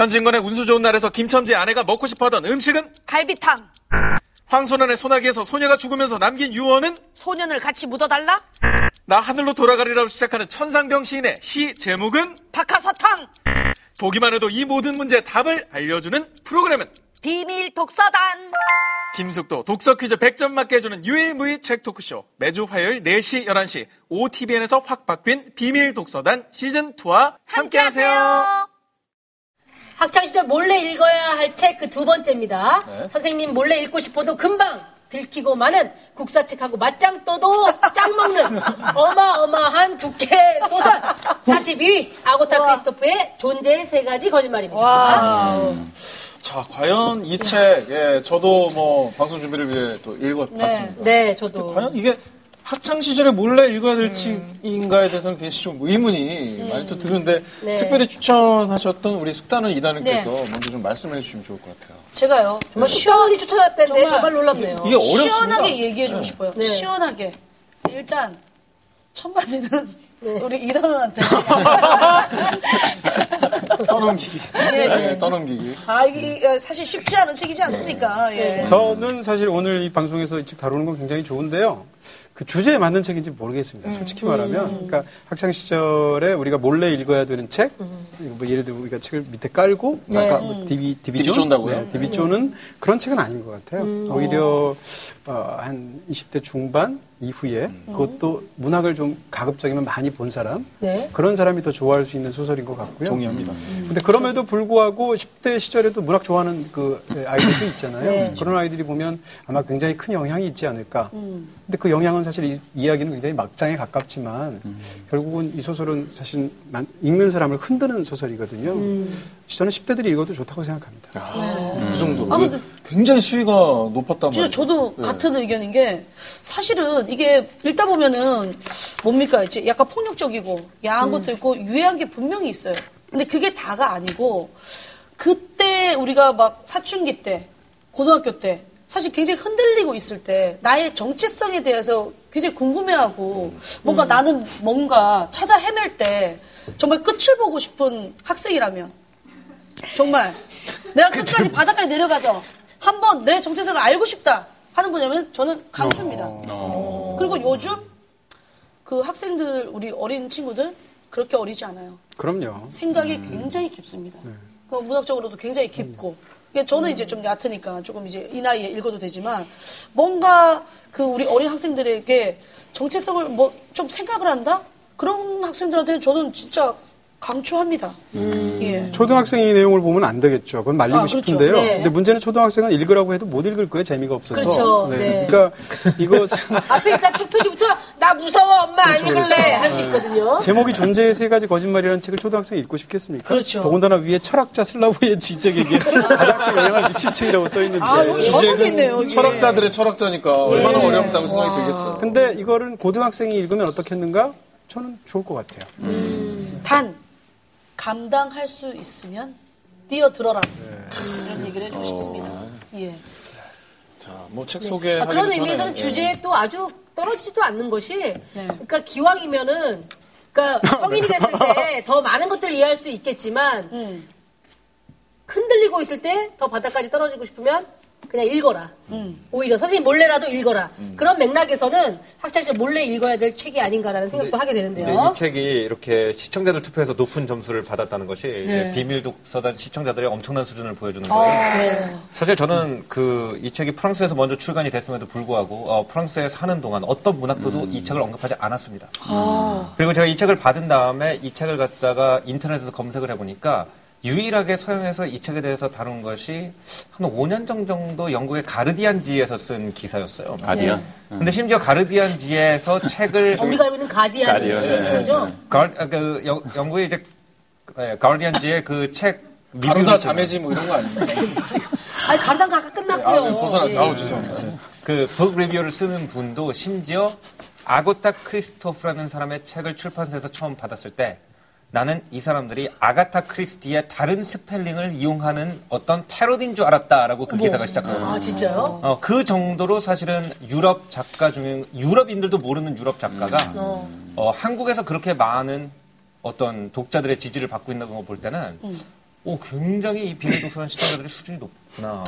현진건의 운수 좋은 날에서 김첨지 아내가 먹고 싶어하던 음식은 갈비탕. 황소년의 소나기에서 소녀가 죽으면서 남긴 유언은 소년을 같이 묻어달라. 나 하늘로 돌아가리라고 시작하는 천상병 시인의 시 제목은 박하사탕. 보기만 해도 이 모든 문제의 답을 알려주는 프로그램은 비밀 독서단. 김숙도 독서 퀴즈 100점 맞게 해주는 유일무이 책 토크쇼 매주 화요일 4시 11시 OTBN에서 확 바뀐 비밀 독서단 시즌2와 함께하세요. 학창 시절 몰래 읽어야 할 책 그 두 번째입니다. 선생님 몰래 읽고 싶어도 금방 들키고 마는 국사책하고 맞짱 떠도 짱 먹는 어마어마한 두께 소설 42위 아고타 크리스토프의 존재의 세 가지 거짓말입니다. 자, 과연 이 책, 예, 저도 뭐, 방송 준비를 위해 또 읽어봤습니다. 네, 저도. 과연 이게 학창 시절에 몰래 읽어야 될 책인가에 대해서는 굉장히 좀 의문이 많이 또 드는데, 네. 특별히 추천하셨던 우리 숙단은 이다는께서 네. 먼저 좀 말씀해 주시면 좋을 것 같아요. 제가요. 정말 시원히 추천했던데 정말 정말 놀랍네요. 이게 어렵습니다. 시원하게 얘기해주고 싶어요. 네. 시원하게. 일단 첫 마디는 네. 우리 이단원한테. 떠넘기기. 예, 떠넘기기. 아 이게 어, 사실 쉽지 않은 책이지 않습니까? 예. 저는 사실 오늘 이 방송에서 이 책 다루는 건 굉장히 좋은데요. 그 주제에 맞는 책인지 모르겠습니다. 솔직히 말하면. 그러니까 학창 시절에 우리가 몰래 읽어야 되는 책, 뭐 예를 들어 우리가 책을 밑에 깔고 아까 뭐 DB DB 쫀다고요? DB 쫀은 그런 책은 아닌 것 같아요. 오히려 어, 한 20대 중반 이후에 그것도 문학을 좀 가급적이면 많이 본 사람 네. 그런 사람이 더 좋아할 수 있는 소설인 것 같고요. 동의합니다. 근데 그럼에도 불구하고 10대 시절에도 문학 좋아하는 그 아이들도 있잖아요. 네. 그런 아이들이 보면 아마 굉장히 큰 영향이 있지 않을까. 근데 그 영향은 사실 이, 이야기는 굉장히 막장에 가깝지만 결국은 이 소설은 사실 만- 읽는 사람을 흔드는 소설이거든요. 저는 10대들이 읽어도 좋다고 생각합니다. 그 정도. 아, 근데- 굉장히 수위가 높았단 말이에요. 진짜 저도 네. 같은 의견인 게 사실은 이게 읽다 보면은 뭡니까 이제 약간 폭력적이고 야한 것도 있고 유해한 게 분명히 있어요. 근데 그게 다가 아니고 그때 우리가 막 사춘기 때 고등학교 때 사실 굉장히 흔들리고 있을 때 나의 정체성에 대해서 굉장히 궁금해하고 뭔가 나는 뭔가 찾아 헤맬 때 정말 끝을 보고 싶은 학생이라면 정말 내가 끝까지 바닥까지 내려가서 한번 내 정체성을 알고 싶다 하는 분이면 저는 강추입니다. 그리고 요즘 그 학생들 우리 어린 친구들 그렇게 어리지 않아요. 그럼요. 생각이 굉장히 깊습니다. 그 문학적으로도 굉장히 깊고. 이게 저는 이제 좀 얕으니까 조금 이제 이 나이에 읽어도 되지만 뭔가 그 우리 어린 학생들에게 정체성을 뭐 좀 생각을 한다? 그런 학생들한테는 저는 진짜 강추합니다. 예. 초등학생이 이 내용을 보면 안 되겠죠. 그건 말리고 아, 그렇죠. 싶은데요. 네. 근데 문제는 초등학생은 읽으라고 해도 못 읽을 거예요. 재미가 없어서. 그렇죠. 네. 그러니까 이것은 앞에 일단 책 표지부터 나 무서워 엄마 안 그렇죠, 읽을래 그렇죠. 할수 있거든요. 제목이 존재의 세 가지 거짓말이라는 책을 초등학생이 읽고 싶겠습니까? 그렇죠. 더군다나 위에 철학자 슬라브의 지적에게 가장 큰 영향을 미친 책이라고 써 있는데. 아, 있네요, 여기. 철학자들의 철학자니까 얼마나 어렵다고 생각이 들겠어요. 근데 이거를 고등학생이 읽으면 어떻겠는가? 저는 좋을 것 같아요. 단 감당할 수 있으면 뛰어들어라. 이런 얘기를 해주고 싶습니다. 예. 자, 뭐책 아, 소개하기 그런 의미에서는 예. 주제에 또 아주 떨어지지도 않는 것이 네. 그러니까 기왕이면은 그러니까 성인이 됐을 때 더 많은 것들을 이해할 수 있겠지만 음. 흔들리고 있을 때 더 바닥까지 떨어지고 싶으면 그냥 읽어라. 음. 오히려 선생님 몰래라도 읽어라. 그런 맥락에서는 학창시절 몰래 읽어야 될 책이 아닌가라는 생각도 하게 근데 되는데요. 이 책이 이렇게 시청자들 투표에서 높은 점수를 받았다는 것이 네. 비밀 독서단 시청자들의 엄청난 수준을 보여주는 거예요. 사실 저는 그 이 책이 프랑스에서 먼저 출간이 됐음에도 불구하고 어, 프랑스에 사는 동안 어떤 문학도도 이 책을 언급하지 않았습니다. 그리고 제가 이 책을 받은 다음에 이 책을 갖다가 인터넷에서 검색을 해보니까 유일하게 서양에서 이 책에 대해서 다룬 것이 한 5년 정도 영국의 가르디안지에서 쓴 기사였어요. 가디언. 근데 심지어 가르디안지에서 책을 어, 우리가 알고 있는 가디언, 네. 거죠. 가, 아, 그 영, 영국의 이제 예, 가디언지의 그책 가루다 자매지 뭐 이런 거 아닙니까? 아니 가르다가 아까 아, 끝났고요. 네, 벗어나 예. 아우 죄송합니다. 그북 리뷰를 쓰는 분도 심지어 아고타 크리스토프라는 사람의 책을 출판사에서 처음 받았을 때 나는 이 사람들이 아가타 크리스티의 다른 스펠링을 이용하는 어떤 패러디인 줄 알았다라고 그 기사가 시작하거든요. 아 진짜요? 어, 그 정도로 사실은 유럽 작가 중에 유럽인들도 모르는 유럽 작가가 어, 한국에서 그렇게 많은 어떤 독자들의 지지를 받고 있는 걸 볼 때는 오, 굉장히 이 비밀 독서관 시청자들의 수준이 높구나.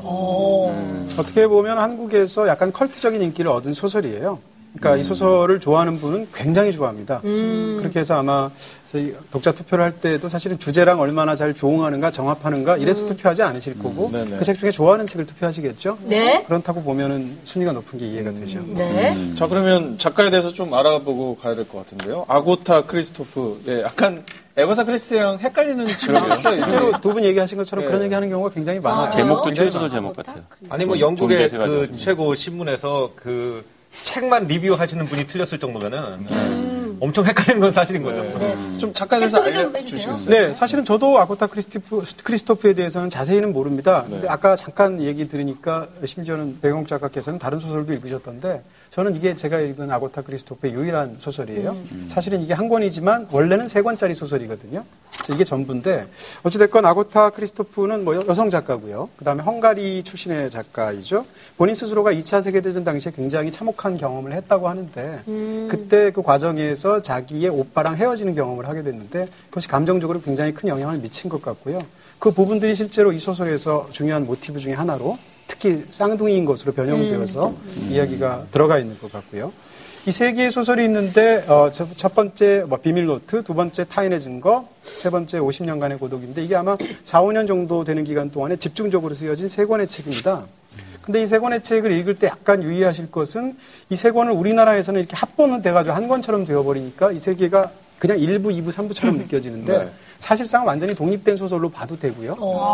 어떻게 보면 한국에서 약간 컬트적인 인기를 얻은 소설이에요. 그러니까 이 소설을 좋아하는 분은 굉장히 좋아합니다. 그렇게 해서 아마 저희 독자 투표를 할 때도 사실은 주제랑 얼마나 잘 조응하는가 정합하는가 이래서 투표하지 않으실 거고 네네. 그책 중에 좋아하는 책을 투표하시겠죠. 네. 그렇다고 보면은 순위가 높은 게 이해가 되죠. 네. 자, 그러면 작가에 대해서 좀 알아보고 가야 될 것 같은데요. 아고타 크리스토프. 예, 약간 에거사 크리스티랑 헷갈리는 친구가 있어요. 실제로 두 분 얘기하신 것처럼 네. 그런 얘기하는 경우가 굉장히 많아요. 제목도 굉장히 최소도. 제목 같아요. 아니 뭐 존- 영국의 그 좀- 최고 신문에서 그 책만 리뷰하시는 분이 틀렸을 정도면은 엄청 헷갈리는 건 사실인 거죠. 네. 좀 작가에 소개 좀 알려주시겠어요? 네, 사실은 저도 아고타 크리스토프, 크리스토프에 대해서는 자세히는 모릅니다. 근데 아까 잠깐 얘기 들으니까 심지어는 배경옥 작가께서는 다른 소설도 읽으셨던데 저는 이게 제가 읽은 아고타 크리스토프의 유일한 소설이에요. 사실은 이게 한 권이지만 원래는 세 권짜리 소설이거든요. 이게 전부인데 어찌됐건 아고타 크리스토프는 뭐 여- 여성 작가고요. 그다음에 헝가리 출신의 작가이죠. 본인 스스로가 2차 세계대전 당시에 굉장히 참혹한 경험을 했다고 하는데 그때 그 과정에서 자기의 오빠랑 헤어지는 경험을 하게 됐는데 그것이 감정적으로 굉장히 큰 영향을 미친 것 같고요. 그 부분들이 실제로 이 소설에서 중요한 모티브 중에 하나로 특히 쌍둥이인 것으로 변형되어서 이야기가 들어가 있는 것 같고요. 이 세 개의 소설이 있는데 어, 첫, 첫 번째 뭐 비밀 노트, 두 번째 타인의 증거, 세 번째 50년간의 고독인데 이게 아마 4, 5년 정도 되는 기간 동안에 집중적으로 쓰여진 세 권의 책입니다. 근데 이 세 권의 책을 읽을 때 약간 유의하실 것은 이 세 권을 우리나라에서는 이렇게 합본은 돼가지고 한 권처럼 되어버리니까 이 세 개가 그냥 1부, 2부, 3부처럼 느껴지는데 네. 사실상 완전히 독립된 소설로 봐도 되고요.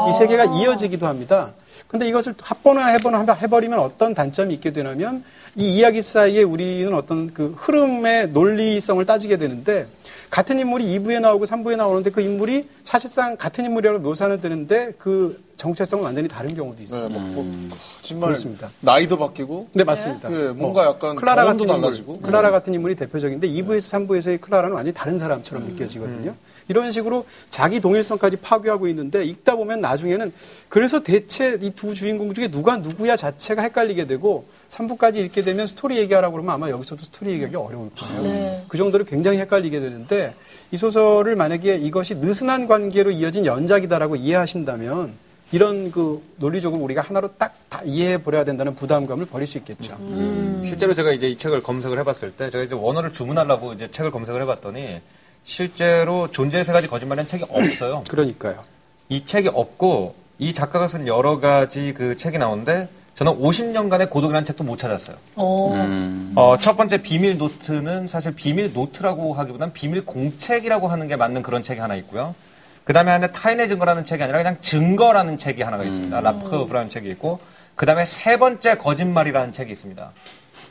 이 세 개가 이어지기도 합니다. 근데 이것을 합본화 해본화 해버리면 어떤 단점이 있게 되냐면 이 이야기 사이에 우리는 어떤 그 흐름의 논리성을 따지게 되는데 같은 인물이 2부에 나오고 3부에 나오는데 그 인물이 사실상 같은 인물이라고 묘사는 되는데 그 정체성은 완전히 다른 경우도 있어요. 네, 뭐, 뭐, 정말 그렇습니다. 나이도 바뀌고 네, 맞습니다. 예, 뭔가 약간 클라라 같은 인물, 달라지고. 클라라 같은 인물이 대표적인데 2부에서 3부에서의 클라라는 완전히 다른 사람처럼 느껴지거든요. 이런 식으로 자기 동일성까지 파괴하고 있는데 읽다 보면 나중에는 그래서 대체 이 두 주인공 중에 누가 누구야 자체가 헷갈리게 되고 3부까지 읽게 되면 스토리 얘기하라고 그러면 아마 여기서도 스토리 얘기하기 어려울 거예요. 네. 그 정도로 굉장히 헷갈리게 되는데 이 소설을 만약에 이것이 느슨한 관계로 이어진 연작이다라고 이해하신다면 이런 그 논리적으로 우리가 하나로 딱 다 이해해 버려야 된다는 부담감을 버릴 수 있겠죠. 실제로 제가 이제 이 책을 검색을 해봤을 때 제가 이제 원어를 주문하려고 이제 책을 검색을 해봤더니 실제로 존재의 세 가지 거짓말이라는 책이 없어요. 그러니까요. 이 책이 없고 이 작가가 쓴 여러 가지 그 책이 나오는데 저는 50년간의 고독이라는 책도 못 찾았어요. 음. 어, 첫 번째 비밀 노트는 사실 비밀 노트라고 하기보단 비밀 공책이라고 하는 게 맞는 그런 책이 하나 있고요. 그 다음에 하나 타인의 증거라는 책이 아니라 그냥 증거라는 책이 하나가 있습니다. La Preuve라는 책이 있고 그 다음에 세 번째 거짓말이라는 책이 있습니다.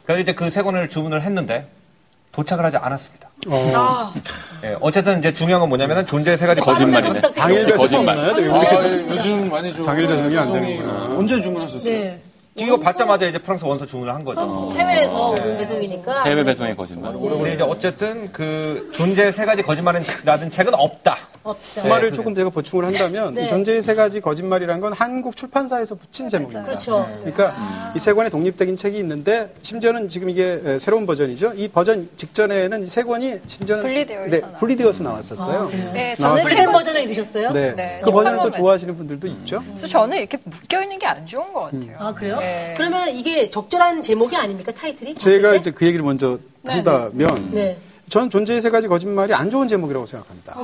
그래서 이제 그 세 권을 주문을 했는데 도착을 하지 않았습니다. 예, 어쨌든 이제 중요한 건 뭐냐면은 존재의 세 가지 거짓말이네. 당일 배송 거짓말. 없나요? 네, 아, 예, 요즘 많이 좀 당일 배송이 안 되는구나. 언제 주문하셨어요? 네. 이거 받자마자 이제 프랑스 원서 주문을 한 거죠. 해외에서 온 배송이니까. 해외 배송의 거짓말. 근데 이제 어쨌든 그 존재의 세 가지 거짓말이라는 책은 없다. 없죠. 그 말을 조금 제가 보충을 한다면 네. 이 존재의 세 가지 거짓말이란 건 한국 출판사에서 붙인 제목입니다. 그렇죠. 그러니까 이세 권의 독립적인 책이 있는데 심지어는 지금 이게 에, 새로운 버전이죠. 이 버전 직전에는 이 세 권이 심지어는 분리되어 네. 분리되어서 나왔었어요. 네, 나왔어요. 저는 플랜 버전을 읽으셨어요? 네. 네. 그 버전을 또 음. 좋아하시는 분들도 있죠. 그래서 저는 이렇게 묶여 있는 게 안 좋은 것 같아요. 아, 그래요? 네. 그러면 이게 적절한 제목이 아닙니까, 타이틀이? 제가? 이제 그 얘기를 먼저 한다면 네. 전 존재의 세 가지 거짓말이 안 좋은 제목이라고 생각합니다.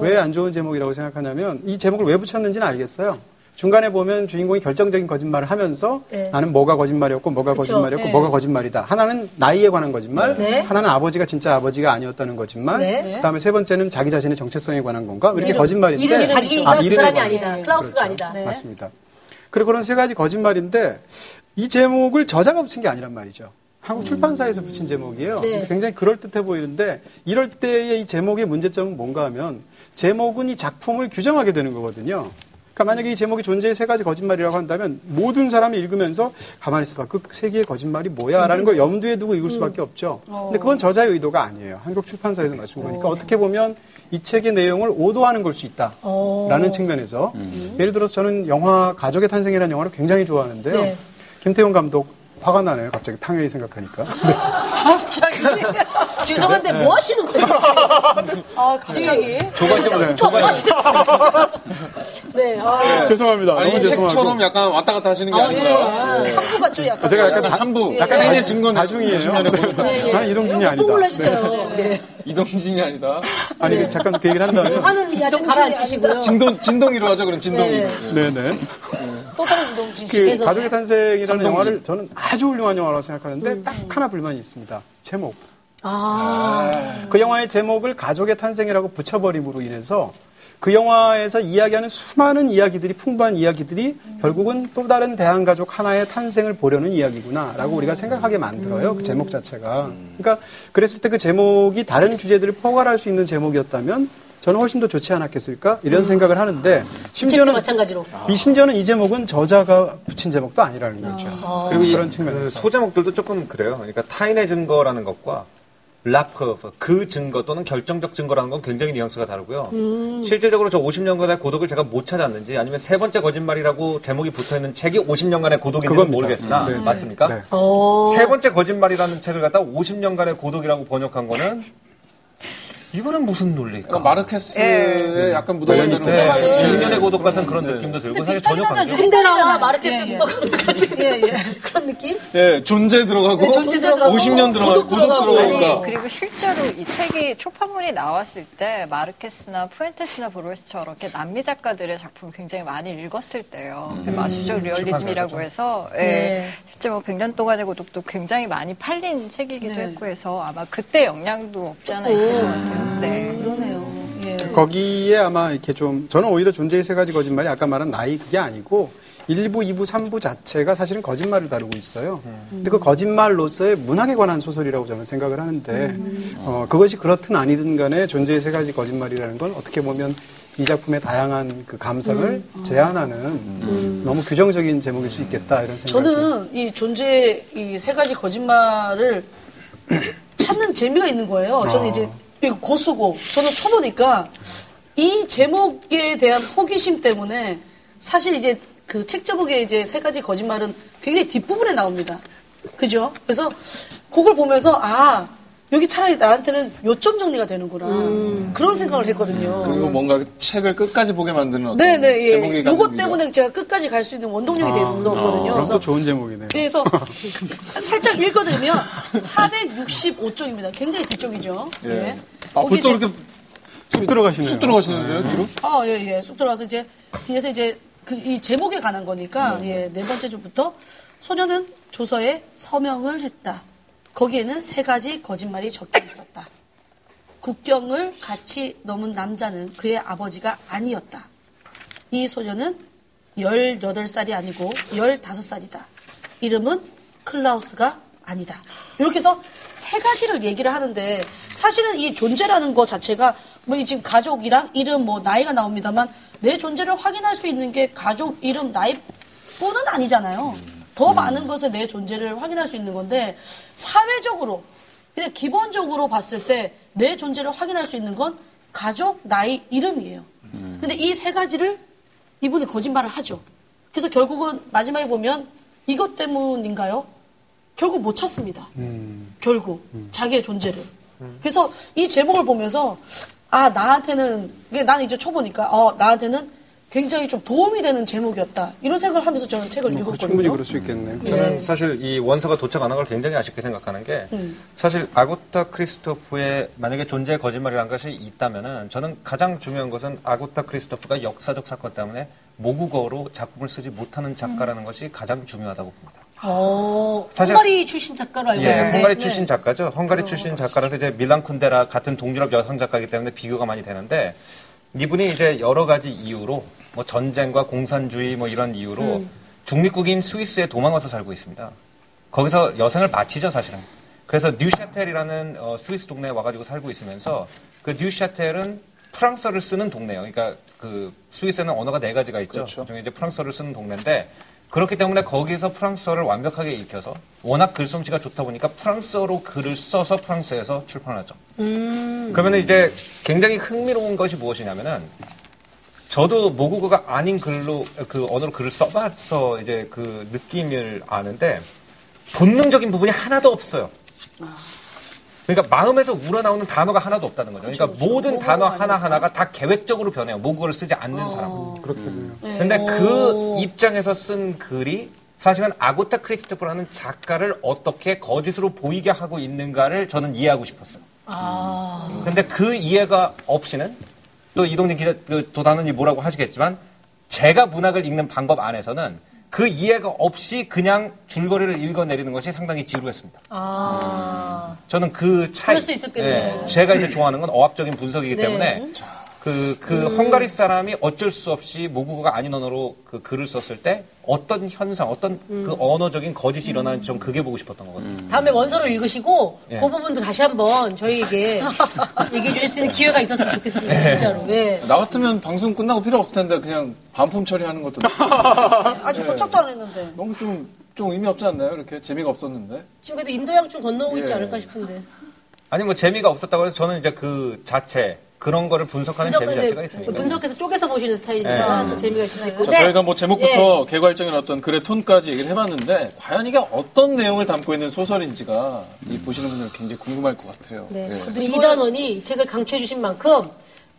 왜 안 좋은 제목이라고 생각하냐면 이 제목을 왜 붙였는지는 알겠어요. 중간에 보면 주인공이 결정적인 거짓말을 하면서 네. 나는 뭐가 거짓말이었고 뭐가 그쵸. 거짓말이었고 네. 뭐가 거짓말이다. 하나는 나이에 관한 거짓말, 네. 하나는 아버지가 진짜 아버지가 아니었다는 거짓말, 네. 그다음에 세 번째는 자기 자신의 정체성에 관한 건가 이렇게 거짓말인데 이름이 자기가 그 이름에 사람이 아니다. 거. 클라우스가 그렇죠. 아니다. 맞습니다. 그리고 그런 세 가지 거짓말인데 이 제목을 저자가 붙인 게 아니란 말이죠. 한국 출판사에서 붙인 제목이에요. 네. 굉장히 그럴듯해 보이는데 이럴 때의 이 제목의 문제점은 뭔가 하면 제목은 이 작품을 규정하게 되는 거거든요. 그러니까 만약에 이 제목이 존재의 세 가지 거짓말이라고 한다면 모든 사람이 읽으면서 가만히 있어봐. 그 세 개의 거짓말이 뭐야? 라는 걸 염두에 두고 읽을 수밖에 없죠. 근데 그건 저자의 의도가 아니에요. 한국 출판사에서 맞춘 거니까 어떻게 보면 이 책의 내용을 오도하는 걸 수 있다. 라는 측면에서 예를 들어서 저는 영화 가족의 탄생이라는 영화를 굉장히 좋아하는데요. 네. 김태용 감독 화가 나네요. 갑자기 탕웨이 생각하니까. 갑자기. 죄송한데 뭐 하시는 거예요? 지금? 아, 갑자기. 조바심을 뭐 하시는 거예요? 네. 아, 죄송합니다. 아니, 너무 책처럼 죄송하고. 약간 왔다 갔다 하시는 게 아니라. 예. 삼부 같죠, 약간. 제가 약간 약간 다- 3부. 약간 약간 다- 증거는 다중이에요. 네, 나는 이동진이 아니다. 뽕을 해주세요. 네. 이동진이 아니다. 아니 그 잠깐 그 얘기를 한다면 화는 아직 가라앉히시고요. 진동, 진동이로 하죠, 그럼 진동이. 네. 네네. 또 다른 이동진 씨. 그 가족의 탄생이라는. 영화를 저는 아주 훌륭한 영화라고 생각하는데 딱 하나 불만이 있습니다. 제목. 아, 그 영화의 제목을 가족의 탄생이라고 붙여버림으로 인해서 그 영화에서 이야기하는 수많은 이야기들이 풍부한 이야기들이 결국은 또 다른 대한가족 하나의 탄생을 보려는 이야기구나라고 우리가 생각하게 만들어요 그 제목 자체가. 그러니까 그랬을 때 그 제목이 다른 주제들을 포괄할 수 있는 제목이었다면 저는 훨씬 더 좋지 않았겠을까? 이런 생각을 하는데 책도 심지어는 마찬가지로. 이 심지어는 이 제목은 저자가 붙인 제목도 아니라는 거죠. 그리고 이 그런 그 측면에서. 소제목들도 조금 그래요. 그러니까 타인의 증거라는 것과 라프브 그 증거 또는 결정적 증거라는 건 굉장히 뉘앙스가 다르고요. 실질적으로 저 50년간의 고독을 제가 못 찾았는지 아니면 세 번째 거짓말이라고 제목이 붙어 있는 책이 50년간의 고독인지는 그겁니다. 모르겠으나 네. 맞습니까? 네. 어, 세 번째 거짓말이라는 책을 갖다 50년간의 고독이라고 번역한 거는 이거는 무슨 논리일까? 약간 마르케스에 약간 묻어있는 네. 네. 6년의 고독 같은 그런 느낌도 들고 사실 전혀 관계 마르케스 예, 예. 묻어가는 거지. 예, 예. 그런 느낌? 예, 존재 들어가고, 네, 존재 들어가고, 50년 들어가고, 고독 들어가고. 들어가니까. 그리고 실제로 이 책이 초판본이 나왔을 때 마르케스나 푸엔테스나 보르헤스처럼 이렇게 남미 작가들의 작품을 굉장히 많이 읽었을 때예요. 그 마술적 리얼리즘이라고 해서 예, 네. 실제 뭐 100년 동안의 고독도 굉장히 많이 팔린 책이기도 네. 했고 해서 아마 그때 영향도 없지 않아 있을 것 같아요. 네. 그러네요. 예. 거기에 아마 이렇게 좀 저는 오히려 존재의 세 가지 거짓말이 아까 말한 나이 그게 아니고 1부, 2부, 3부 자체가 사실은 거짓말을 다루고 있어요. 근데 그 거짓말로서의 문학에 관한 소설이라고 저는 생각을 하는데 어, 그것이 그렇든 아니든 간에 존재의 세 가지 거짓말이라는 건 어떻게 보면 이 작품의 다양한 그 감성을 제한하는 너무 규정적인 제목일 수 있겠다 이런 생각이 저는 이 존재 이 세 가지 거짓말을 찾는 재미가 있는 거예요. 저는 이제 이거 고수고 저는 쳐보니까 이 제목에 대한 호기심 때문에 사실 이제 그 책 제목에 이제 세 가지 거짓말은 굉장히 뒷부분에 나옵니다. 그죠? 그래서 그걸 보면서 아 여기 차라리 나한테는 요점 정리가 되는구나 그런 생각을 했거든요. 그리고 뭔가 책을 끝까지 보게 만드는 어떤 네네 예. 제목이 이것. 때문에 제가 끝까지 갈 수 있는 원동력이 됐었거든요. 그럼 그래서 또 좋은 제목이네요. 그래서 살짝 읽어드리면 465쪽입니다. 굉장히 뒤쪽이죠. 예. 예. 아, 벌써 이렇게 쑥 들어가시네요. 쑥 들어가시는데요, 뒤로? 아, 예, 예. 쑥 들어가서 이제 뒤에서 이제 그 이 제목에 관한 거니까 예, 네 번째 줄부터 소녀는 조서에 서명을 했다. 거기에는 세 가지 거짓말이 적혀 있었다. 국경을 같이 넘은 남자는 그의 아버지가 아니었다. 이 소녀는 18살이 아니고 15살이다. 이름은 클라우스가 아니다. 이렇게 해서 세 가지를 얘기를 하는데 사실은 이 존재라는 것 자체가 뭐이 지금 가족이랑 이름 뭐 나이가 나옵니다만 내 존재를 확인할 수 있는 게 가족 이름 나이뿐은 아니잖아요. 더 많은 것을 내 존재를 확인할 수 있는 건데 사회적으로 그냥 기본적으로 봤을 때 내 존재를 확인할 수 있는 건 가족 나이 이름이에요. 근데 이 세 가지를 이분이 거짓말을 하죠. 그래서 결국은 마지막에 보면 이것 때문인가요? 결국 못 찾습니다. 결국 자기의 존재를. 그래서 이 제목을 보면서 아 나한테는 이게 나는 이제 초보니까 어 나한테는 굉장히 좀 도움이 되는 제목이었다 이런 생각을 하면서 저는 책을 뭐, 읽었거든요. 충분히 그럴 수 있겠네요. 저는 사실 이 원서가 도착 안 한 걸 굉장히 아쉽게 생각하는 게 사실 아고타 크리스토프의 만약에 존재의 거짓말이라는 것이 있다면은 저는 가장 중요한 것은 아고타 크리스토프가 역사적 사건 때문에 모국어로 작품을 쓰지 못하는 작가라는 것이 가장 중요하다고 봅니다. 어, 사실- 헝가리 출신 작가로 알고 예, 있는데. 헝가리 출신 작가죠. 헝가리 출신 작가라서 이제 밀란 쿤데라 같은 동유럽 여성 작가이기 때문에 비교가 많이 되는데 이분이 이제 여러 가지 이유로 뭐 전쟁과 공산주의 뭐 이런 이유로 중립국인 스위스에 도망와서 살고 있습니다. 거기서 여생을 마치죠, 사실은. 그래서 뉴샤텔이라는 어, 스위스 동네에 와가지고 살고 있으면서 그 뉴샤텔은 프랑스어를 쓰는 동네예요. 그러니까 그 스위스에는 언어가 네 가지가 있죠. 그렇죠. 그중에 이제 프랑스어를 쓰는 동네인데 그렇기 때문에 거기에서 프랑스어를 완벽하게 익혀서 워낙 글솜씨가 좋다 보니까 프랑스어로 글을 써서 프랑스에서 출판하죠. 그러면 이제 굉장히 흥미로운 것이 무엇이냐면은 저도 모국어가 아닌 글로 그 언어로 글을 써봐서 이제 그 느낌을 아는데 본능적인 부분이 하나도 없어요. 그러니까 마음에서 우러나오는 단어가 하나도 없다는 거죠. 그러니까 모든 단어 하나 하나가 다 계획적으로 변해요. 모국어를 쓰지 않는 사람은. 그렇겠네요. 근데 그 입장에서 쓴 글이 사실은 아고타 크리스토프라는 작가를 어떻게 거짓으로 보이게 하고 있는가를 저는 이해하고 싶었어요. 근데 그 이해가 없이는 또 이동진 기자 그 도단원이 뭐라고 하시겠지만 제가 문학을 읽는 방법 안에서는 그 이해가 없이 그냥 줄거리를 읽어내리는 것이 상당히 지루했습니다. 아. 저는 그 차이. 그럴 수 있었겠네요. 예, 제가 이제 좋아하는 건 어학적인 분석이기 네. 때문에 그, 그 헝가리 사람이 어쩔 수 없이 모국어가 아닌 언어로 그 글을 썼을 때 어떤 현상, 어떤 그 언어적인 거짓이 일어나는지 전 그게 보고 싶었던 거거든요. 다음에 원서를 읽으시고 예. 그 부분도 다시 한번 저희에게 얘기해 주실 수 있는 기회가 있었으면 좋겠습니다. 진짜로. 예. 나 같으면 방송 끝나고 필요 없을 텐데 그냥 반품 처리하는 것도 아직 도착도 안 했는데. 너무 좀, 좀 의미 없지 않나요? 이렇게 재미가 없었는데. 지금 그래도 인도양충 건너오고 있지 예. 않을까 싶은데. 아니 뭐 재미가 없었다고 해서 저는 이제 그 자체 그런 거를 분석하는 재미 자체가 있으니까. 분석해서 쪼개서 보시는 스타일이니까 네. 또 재미가 있을 수 있고. 자, 네. 저희가 뭐 제목부터 개괄적인 어떤 글의 톤까지 얘기를 해봤는데 과연 이게 어떤 내용을 담고 있는 소설인지가 이 보시는 분들 굉장히 궁금할 것 같아요. 네. 예. 이단원이 이 책을 강추해 주신 만큼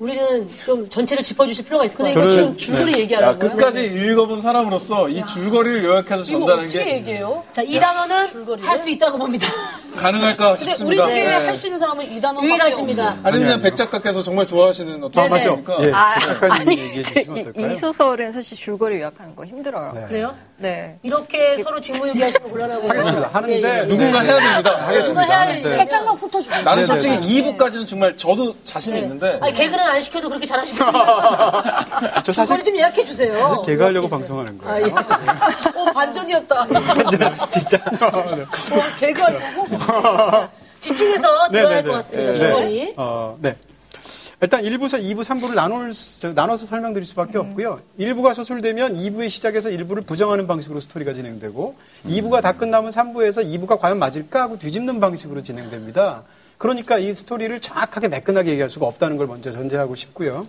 우리는 좀 전체를 짚어주실 필요가 있을 것 근데 같아요. 이거 지금 줄거리 야, 얘기하는 거예요? 끝까지 읽어본 사람으로서 이 줄거리를 요약해서 전달하는 어떻게 게 얘기해요? 자, 이 단어는 줄거리를? 할수 있다고 봅니다. 가능할까 근데 싶습니다. 우리 중에 네. 할수 있는 사람은 이 단어밖에 유일하십니다. 아니면 그냥 백 작가께서 정말 좋아하시는 어떤 네, 네. 작가니까 예, 아, 그 작가님이 아니, 얘기해 제- 주시면 이? 이 소설은 사실 줄거리 요약하는 거 힘들어요. 네. 그래요? 네. 이렇게 서로 직무유기 하시면 곤란하고요. 하겠습니다. 하는데 예, 예. 누군가 해야 됩니다. 누군가 해야 될 일이에요. 살짝만 훑어주세요. 나는 네, 솔직히 네, 2부까지는 정말 저도 자신이 네. 있는데 아니, 개그는 안 시켜도 그렇게 잘하시더라고요. 저 사실 좀 예약해 주세요. 개그 하려고 예약해 방송하는. 거예요. 아, 예. 오, 반전이었다. 진짜. 어, 개그 하려고? 자, 집중해서 들어야 할 네네네. 것 같습니다. 네. 줄거리. 어, 네. 일단 1부에서 2부, 3부를 나눌, 나눠서 설명드릴 수밖에 없고요. 1부가 서술되면 2부의 시작에서 1부를 부정하는 방식으로 스토리가 진행되고 2부가 다 끝나면 3부에서 2부가 과연 맞을까 하고 뒤집는 방식으로 진행됩니다. 그러니까 이 스토리를 정확하게 매끈하게 얘기할 수가 없다는 걸 먼저 전제하고 싶고요.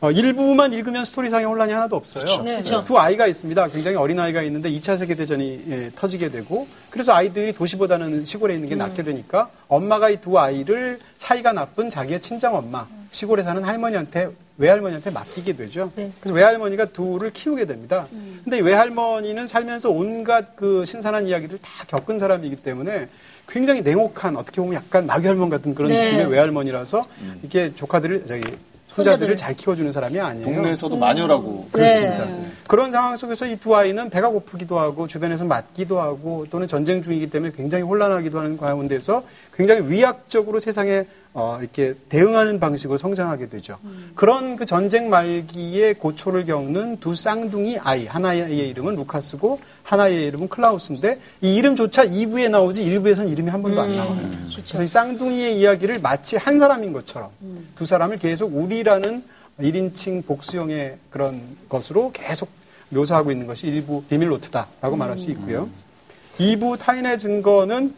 어, 1부만 읽으면 스토리상의 혼란이 하나도 없어요. 네, 그렇죠. 두 아이가 있습니다. 굉장히 어린 아이가 있는데 2차 세계대전이 예, 터지게 되고 그래서 아이들이 도시보다는 시골에 있는 게 낫게 되니까 엄마가 이 두 아이를 사이가 나쁜 자기의 친정 엄마 시골에 사는 할머니한테 외할머니한테 맡기게 되죠. 네. 그래서 외할머니가 둘을 키우게 됩니다. 근데 이 외할머니는 살면서 온갖 그 신선한 이야기를 다 겪은 사람이기 때문에 굉장히 냉혹한 어떻게 보면 약간 마귀할멈 같은 그런 네. 느낌의 외할머니라서 이게 조카들을 저기 손자들을. 잘 키워주는 사람이 아니에요. 동네에서도 마녀라고 네. 그렇습니다. 그런 상황 속에서 이 두 아이는 배가 고프기도 하고 주변에서 맞기도 하고 또는 전쟁 중이기 때문에 굉장히 혼란하기도 하는 가운데서 굉장히 위약적으로 세상에 어, 이렇게 대응하는 방식으로 성장하게 되죠. 그런 그 전쟁 말기에 고초를 겪는 두 쌍둥이 아이 하나의 이름은 루카스고 하나의 이름은 클라우스인데 이 이름조차 2부에 나오지 1부에서는 이름이 한 번도 안 나와요. 그래서 이 쌍둥이의 이야기를 마치 한 사람인 것처럼 두 사람을 계속 우리라는 1인칭 복수형의 그런 것으로 계속 묘사하고 있는 것이 일부 비밀 노트다라고 말할 수 있고요. 2부 타인의 증거는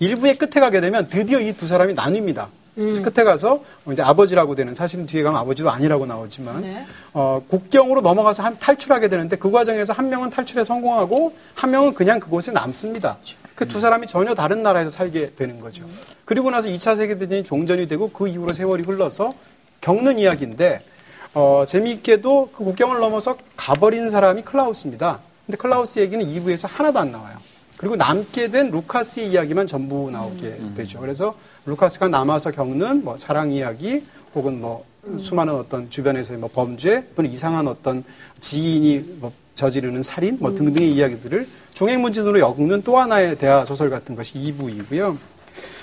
1부의 끝에 가게 되면 드디어 이 두 사람이 나뉩니다. 그래서 끝에 가서 이제 아버지라고 되는 사실은 뒤에 가면 아버지도 아니라고 나오지만 네. 어, 국경으로 넘어가서 한, 탈출하게 되는데 그 과정에서 한 명은 탈출에 성공하고 한 명은 그냥 그곳에 남습니다. 그 두 사람이 전혀 다른 나라에서 살게 되는 거죠. 그리고 나서 2차 세계대전이 종전이 되고 그 이후로 세월이 흘러서 겪는 이야기인데 어, 재미있게도 그 국경을 넘어서 가버린 사람이 클라우스입니다. 근데 클라우스 얘기는 2부에서 하나도 안 나와요. 그리고 남게 된 루카스의 이야기만 전부 나오게 되죠. 그래서 루카스가 남아서 겪는 뭐 사랑 이야기 혹은 뭐 수많은 어떤 주변에서의 뭐 범죄 또는 이상한 어떤 지인이 뭐 저지르는 살인 뭐 등등의 이야기들을 종횡문진으로 엮는 또 하나의 대화 소설 같은 것이 2부이고요.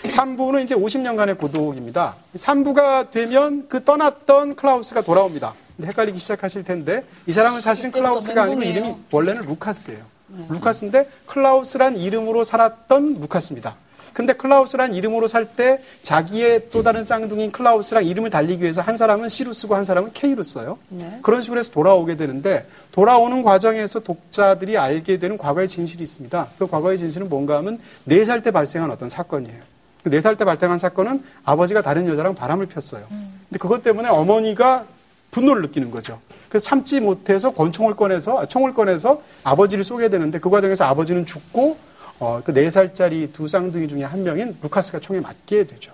3부는 이제 50년간의 고독입니다. 3부가 되면 그 떠났던 클라우스가 돌아옵니다. 헷갈리기 시작하실 텐데 이 사람은 사실은 클라우스가 아니고. 이름이 원래는 루카스예요. 루카스인데 클라우스란 이름으로 살았던 루카스입니다. 근데 클라우스란 이름으로 살 때 자기의 또 다른 쌍둥이인 클라우스랑 이름을 달리기 위해서 한 사람은 C로 쓰고 한 사람은 K로 써요. 네. 그런 식으로 해서 돌아오게 되는데 돌아오는 과정에서 독자들이 알게 되는 과거의 진실이 있습니다. 그 과거의 진실은 뭔가 하면 네 살 때 발생한 어떤 사건이에요. 그네살 때 발생한 사건은 아버지가 다른 여자랑 바람을 폈어요. 근데 그것 때문에 어머니가 분노를 느끼는 거죠. 그래서 참지 못해서 권총을 꺼내서 아, 총을 꺼내서 아버지를 쏘게 되는데 그 과정에서 아버지는 죽고 어, 그 4살짜리 두 쌍둥이 중에 한 명인 루카스가 총에 맞게 되죠.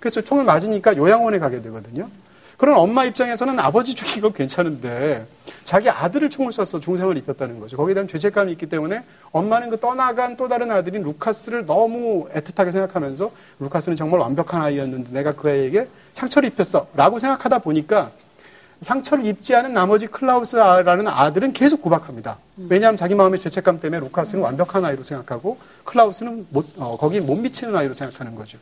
그래서 총을 맞으니까 요양원에 가게 되거든요. 그런 엄마 입장에서는 아버지 죽인 건 괜찮은데 자기 아들을 총을 쏴서 중상을 입혔다는 거죠. 거기에 대한 죄책감이 있기 때문에 엄마는 그 떠나간 또 다른 아들인 루카스를 너무 애틋하게 생각하면서 루카스는 정말 완벽한 아이였는데 내가 그 아이에게 상처를 입혔어 라고 생각하다 보니까 상처를 입지 않은 나머지 클라우스라는 아들은 계속 구박합니다. 왜냐하면 자기 마음의 죄책감 때문에 루카스는 완벽한 아이로 생각하고 클라우스는 못, 어, 거기에 못 미치는 아이로 생각하는 거죠.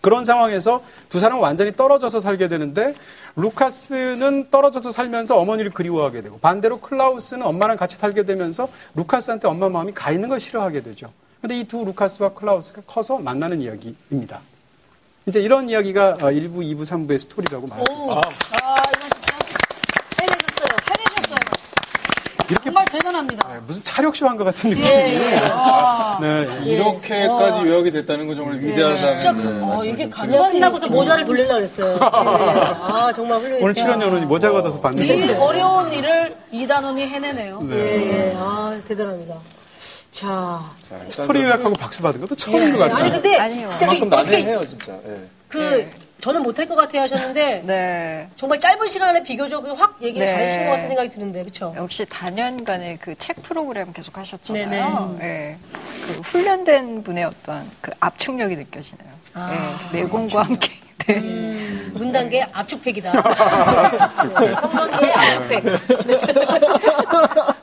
그런 상황에서 두 사람은 완전히 떨어져서 살게 되는데 루카스는 떨어져서 살면서 어머니를 그리워하게 되고 반대로 클라우스는 엄마랑 같이 살게 되면서 루카스한테 엄마 마음이 가 있는 걸 싫어하게 되죠. 근데 이 두 루카스와 클라우스가 커서 만나는 이야기입니다. 이제 이런 이야기가 1부, 2부, 3부의 스토리라고 있죠. 아, 이거 진짜 해내줬어요. 해내셨어요. 이렇게 정말 대단합니다. 네, 무슨 차력쇼 한 것 같은 느낌이. 예. 네, 이렇게까지 요약이 됐다는 건 정말 위대하다는 진짜 그, 네, 어, 이게 제가 끝나고서 모자를 돌리려고 그랬어요. 예. 아, 정말 훌륭했어요. 오늘 출연료는 모자 걷어서 받는 이 건데. 어려운 일을 이단원이 해내네요. 예, 예. 아, 대단합니다. 자. 스토리 요약하고 박수 받은 것도 처음인 것 아니, 같아요. 근데 아니요. 진짜 이- 그만큼 난해해요 진짜. 예. 그 저는 못할 것 같아요 하셨는데 네. 정말 짧은 시간에 비교적 확 얘기를 네. 잘해주신 것 같은 생각이 드는데 그렇죠? 역시 다년간의 그 책 프로그램 계속 하셨잖아요. 네. 그 훈련된 분의 어떤 그 압축력이 느껴지네요. 네. 내공과 함께. 네. 문단계 압축팩이다. 네, 성관계 압축팩.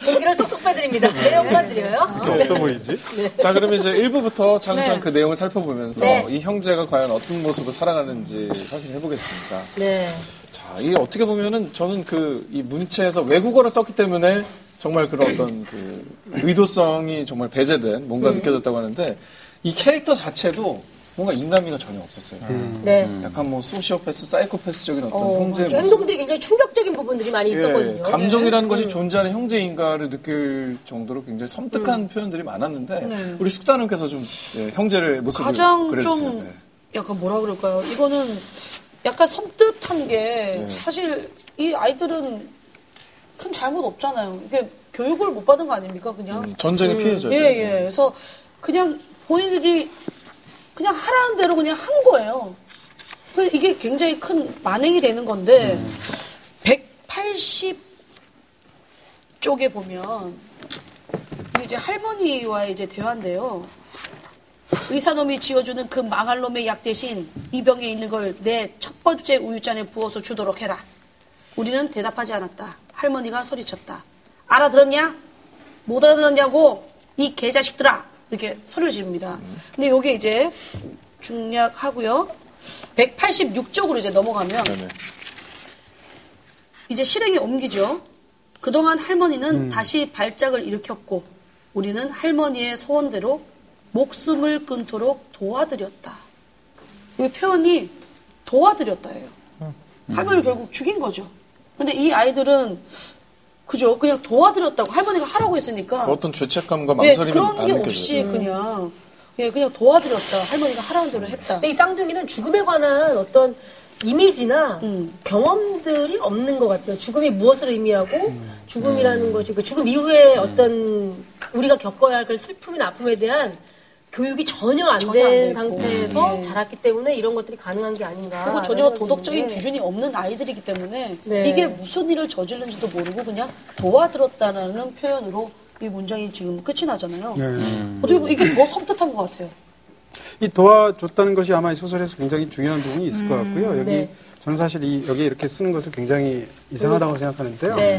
공기를 쏙쏙 빼드립니다. 내용만 드려요. 이렇게 없어 보이지? 자, 그러면 이제 1부부터 차근차근 그 내용을 살펴보면서 네. 이 형제가 과연 어떤 모습을 살아가는지 확인해 보겠습니다. 네. 자, 이게 어떻게 보면은 저는 그 이 문체에서 외국어를 썼기 때문에 정말 그런 어떤 그 의도성이 정말 배제된 뭔가 음. 느껴졌다고 하는데 이 캐릭터 자체도 뭔가 인간미가 전혀 없었어요. 네. 약간 뭐 소시오패스, 사이코패스적인 어떤 어, 형제의 맞아요. 모습. 행동들이 굉장히 충격적인 부분들이 많이 있었거든요. 예, 감정이라는 것이 음. 존재하는 형제인가를 느낄 정도로 굉장히 섬뜩한 표현들이 많았는데 우리 숙자님께서 좀 예, 형제를 모습을 가장 그려주세요. 좀 네. 약간 뭐라 그럴까요? 이거는 약간 섬뜩한 게 네. 사실 이 아이들은 큰 잘못 없잖아요. 이게 교육을 못 받은 거 아닙니까, 그냥? 전쟁의 피해죠. 예, 예. 그래서 그냥 본인들이 그냥 하라는 대로 그냥 한 거예요. 그 이게 굉장히 큰 만행이 되는 건데, 180 쪽에 보면, 이게 이제 할머니와의 이제 대화인데요. 의사놈이 지어주는 그 망할 놈의 약 대신 이 병에 있는 걸 내 첫 번째 우유잔에 부어서 주도록 해라. 우리는 대답하지 않았다. 할머니가 소리쳤다. 알아들었냐? 못 알아들었냐고 이 개자식들아 이렇게 소리를 지릅니다. 근데 요게 이제 중략하고요. 186쪽으로 이제 넘어가면 네네. 이제 실행에 옮기죠. 그동안 할머니는 다시 발작을 일으켰고 우리는 할머니의 소원대로 목숨을 끊도록 도와드렸다. 이 표현이 도와드렸다예요. 할머니를 결국 죽인 거죠. 근데 이 아이들은 그죠? 그냥 도와드렸다고 할머니가 하라고 했으니까 그 어떤 죄책감과 예, 망설임이 그런 안게 느껴져요. 없이 그냥 예, 그냥 도와드렸다. 할머니가 하라는 대로 했다. 근데 이 쌍둥이는 죽음에 관한 어떤 이미지나 음. 경험들이 없는 것 같아요. 죽음이 무엇을 의미하고 음. 죽음이라는 것이 그 죽음 이후에 어떤 우리가 겪어야 할 그 슬픔이나 아픔에 대한 교육이 전혀 안 된. 상태에서 예. 자랐기 때문에 이런 것들이 가능한 게 아닌가. 그리고 전혀 도덕적인 생각이 기준이 없는 아이들이기 때문에 네. 이게 무슨 일을 저질른지도 모르고 그냥 도와들었다라는 표현으로 이 문장이 지금 끝이 나잖아요. 네. 어떻게 보면 이게 더 섬뜩한 것 같아요. 이 도와줬다는 것이 아마 이 소설에서 굉장히 중요한 부분이 있을 것 같고요. 여기 네. 저는 사실 이, 여기 이렇게 쓰는 것을 굉장히 이상하다고 생각하는데요. 네.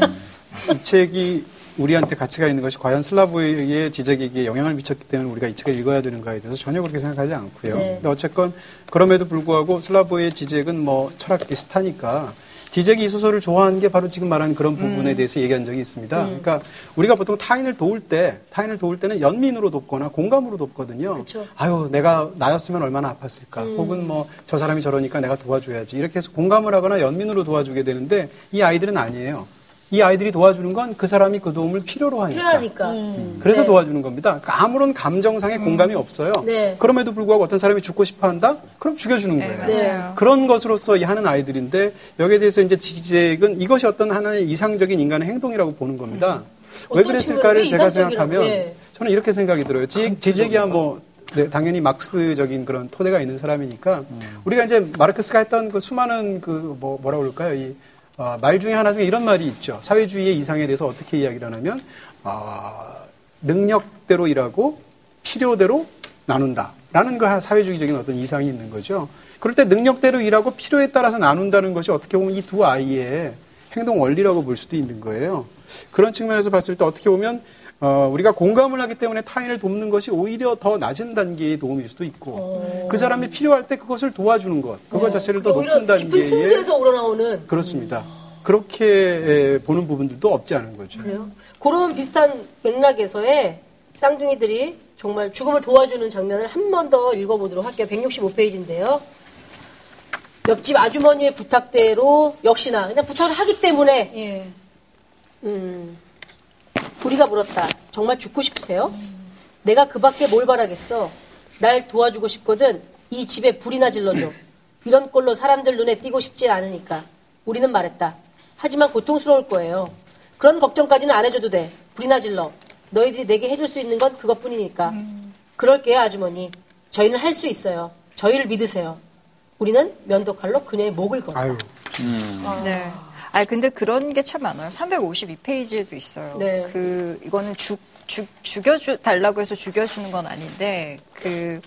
이 책이 우리한테 가치가 있는 것이 과연 슬라브의 지적에게 영향을 미쳤기 때문에 우리가 이 책을 읽어야 되는가에 대해서 전혀 그렇게 생각하지 않고요. 네. 근데 어쨌건 그럼에도 불구하고 슬라브의 지적은 뭐 철학 비슷하니까 지적이 이 소설을 좋아하는 게 바로 지금 말한 그런 부분에 대해서 얘기한 적이 있습니다. 그러니까 우리가 보통 타인을 도울 때, 타인을 도울 때는 연민으로 돕거나 공감으로 돕거든요. 그쵸. 아유, 내가 나였으면 얼마나 아팠을까. 혹은 뭐 저 사람이 저러니까 내가 도와줘야지. 이렇게 해서 공감을 하거나 연민으로 도와주게 되는데 이 아이들은 아니에요. 이 아이들이 도와주는 건 그 사람이 그 도움을 필요로 하니까. 필요하니까. 그래서 네. 도와주는 겁니다. 그러니까 아무런 감정상의 공감이 없어요. 네. 그럼에도 불구하고 어떤 사람이 죽고 싶어 한다? 그럼 죽여주는 거예요. 네. 그런 것으로서 이 하는 아이들인데 여기에 대해서 이제 지적은 이것이 어떤 하나의 이상적인 인간의 행동이라고 보는 겁니다. 왜 어떤 그랬을까를 제가 생각하면 예. 저는 이렇게 생각이 들어요. 제, 제 얘기야 뭐 네, 당연히 막스적인 그런 토대가 있는 사람이니까 우리가 이제 마르크스가 했던 그 수많은 그 뭐 뭐라 그럴까요? 이 어, 말 중에 하나 중에 이런 말이 있죠. 사회주의의 이상에 대해서 어떻게 이야기를 하냐면 아, 능력대로 일하고 필요대로 나눈다라는 그 사회주의적인 어떤 이상이 있는 거죠. 그럴 때 능력대로 일하고 필요에 따라서 나눈다는 것이 어떻게 보면 이 두 아이의 행동 원리라고 볼 수도 있는 거예요. 그런 측면에서 봤을 때 어떻게 보면 어, 우리가 공감을 하기 때문에 타인을 돕는 것이 오히려 더 낮은 단계의 도움일 수도 있고 그 사람이 필요할 때 그것을 도와주는 것 그것 자체를 더 오히려 높은 깊은 단계의 순수에서 우러나오는 그렇습니다. 그렇게 에, 보는 부분들도 없지 않은 거죠. 그래요. 그런 비슷한 맥락에서의 쌍둥이들이 정말 죽음을 도와주는 장면을 한 번 더 읽어보도록 할게요. 165페이지인데요. 옆집 아주머니의 부탁대로 역시나 그냥 부탁을 하기 때문에 예. 음, 우리가 물었다. 정말 죽고 싶으세요? 내가 그 밖에 뭘 바라겠어? 날 도와주고 싶거든. 이 집에 불이나 질러줘. 이런 꼴로 사람들 눈에 띄고 싶지 않으니까. 우리는 말했다. 하지만 고통스러울 거예요. 그런 걱정까지는 안 해줘도 돼. 불이나 질러. 너희들이 내게 해줄 수 있는 건 그것뿐이니까. 그럴게요, 아주머니. 저희는 할 수 있어요. 저희를 믿으세요. 우리는 면도칼로 그녀의 목을 걸었다. 아유, 네. 아 근데 그런 게 참 많아요. 352페이지에도 있어요. 네. 그 이거는 죽, 죽 죽여주 달라고 해서 죽여주는 건 아닌데 그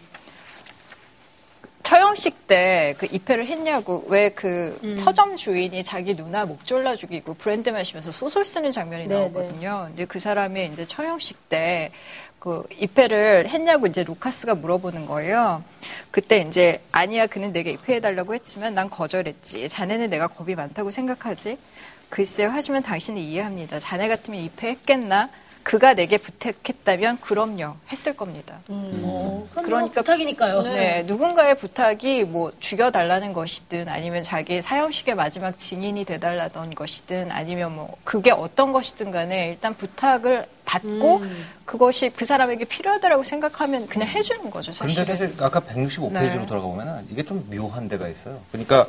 처형식 때 그 입회를 했냐고 왜그 음. 서점 주인이 자기 누나 목 졸라 죽이고 브랜드 마시면서 소설 쓰는 장면이 네, 나오거든요. 근데 그 사람이 이제 처형식 때 그 입회를 했냐고 이제 루카스가 물어보는 거예요. 그때 이제 아니야 그는 내게 입회해달라고 했지만 난 거절했지. 자네는 내가 겁이 많다고 생각하지? 글쎄요 하시면 당신이 이해합니다. 자네 같으면 입회했겠나? 그가 내게 부탁했다면 그럼요 했을 겁니다. 그럼 그러니까 그러니까 부탁이니까요. 네, 누군가의 부탁이 뭐 죽여달라는 것이든 아니면 자기 사형식의 마지막 증인이 돼달라던 것이든 아니면 뭐 그게 어떤 것이든 간에 일단 부탁을 받고 음. 그것이 그 사람에게 필요하다라고 생각하면 그냥 해주는 거죠, 사실. 그런데 사실 아까 165페이지로 네. 돌아가 보면은 이게 좀 묘한 데가 있어요. 그러니까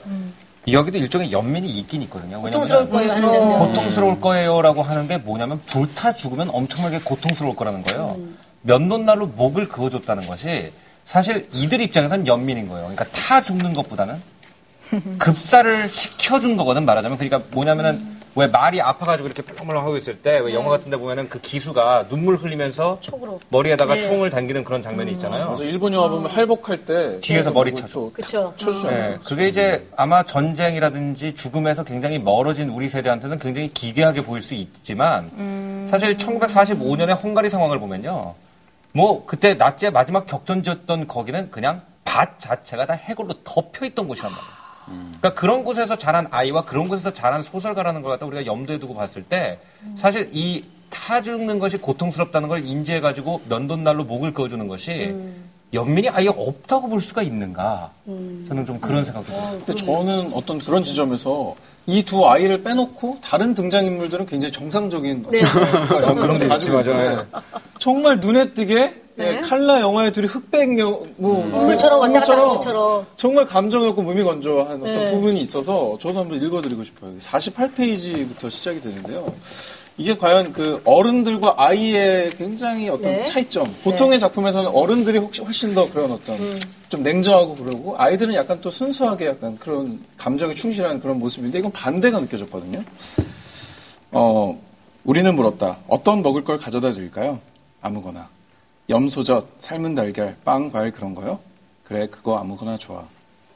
여기도 일종의 연민이 있긴 있거든요. 음. 고통스러울 왜냐면 거예요 하는 장면. 고통스러울 거예요라고 하는 게 뭐냐면 불타 죽으면 엄청나게 고통스러울 거라는 거예요. 음. 면도날로 목을 그어줬다는 것이 사실 이들 입장에서는 연민인 거예요. 그러니까 타 죽는 것보다는 급사를 시켜준 거거든 말하자면 그러니까 뭐냐면은 왜 말이 아파가지고 이렇게 펄렁펄렁 하고 있을 때 왜 영화 같은데 보면은 그 기수가 눈물 흘리면서 촉으로. 머리에다가 네. 총을 당기는 그런 장면이 있잖아요. 맞아 일본 영화 보면 할복할 때 뒤에서 머리 또 쳐줘. 그쵸. 쳐주잖아요. 네, 그게 이제 아마 전쟁이라든지 죽음에서 굉장히 멀어진 우리 세대한테는 굉장히 기괴하게 보일 수 있지만 사실 1945년의 헝가리 상황을 보면요. 뭐 그때 나치의 마지막 격전지였던 거기는 그냥 밭 자체가 다 해골로 덮여 있던 곳이란 말이에요. 그러니까 그런 곳에서 자란 아이와 그런 곳에서 자란 소설가라는 걸 갖다 우리가 염두에 두고 봤을 때 사실 이 타 죽는 것이 고통스럽다는 걸 인지해가지고 면도날로 목을 그어주는 것이 연민이 아예 없다고 볼 수가 있는가? 저는 좀 그런 생각도 들어요. 근데 저는 어떤 그런 지점에서 이 두 아이를 빼놓고 다른 등장인물들은 굉장히 정상적인 네. 어떤 그런 게 있지, 맞아요. 정말 눈에 띄게 네. 예, 칼라 영화의 둘이 흑백 여, 뭐 인물처럼 왔다 갔다 하는 인물처럼 것처럼. 정말 감정이 없고 무미건조한 어떤 네. 부분이 있어서 저도 한번 읽어드리고 싶어요. 48페이지부터 시작이 되는데요. 이게 과연 그 어른들과 아이의 굉장히 어떤 네. 차이점. 보통의 작품에서는 어른들이 혹시 훨씬 더 그런 어떤 음. 좀 냉정하고 그러고 아이들은 약간 또 순수하게 약간 그런 감정에 충실한 그런 모습인데 이건 반대가 느껴졌거든요. 어, 우리는 물었다. 어떤 먹을 걸 가져다 드릴까요? 아무거나. 염소젓, 삶은 달걀, 빵, 과일 그런 거요? 그래, 그거 아무거나 좋아.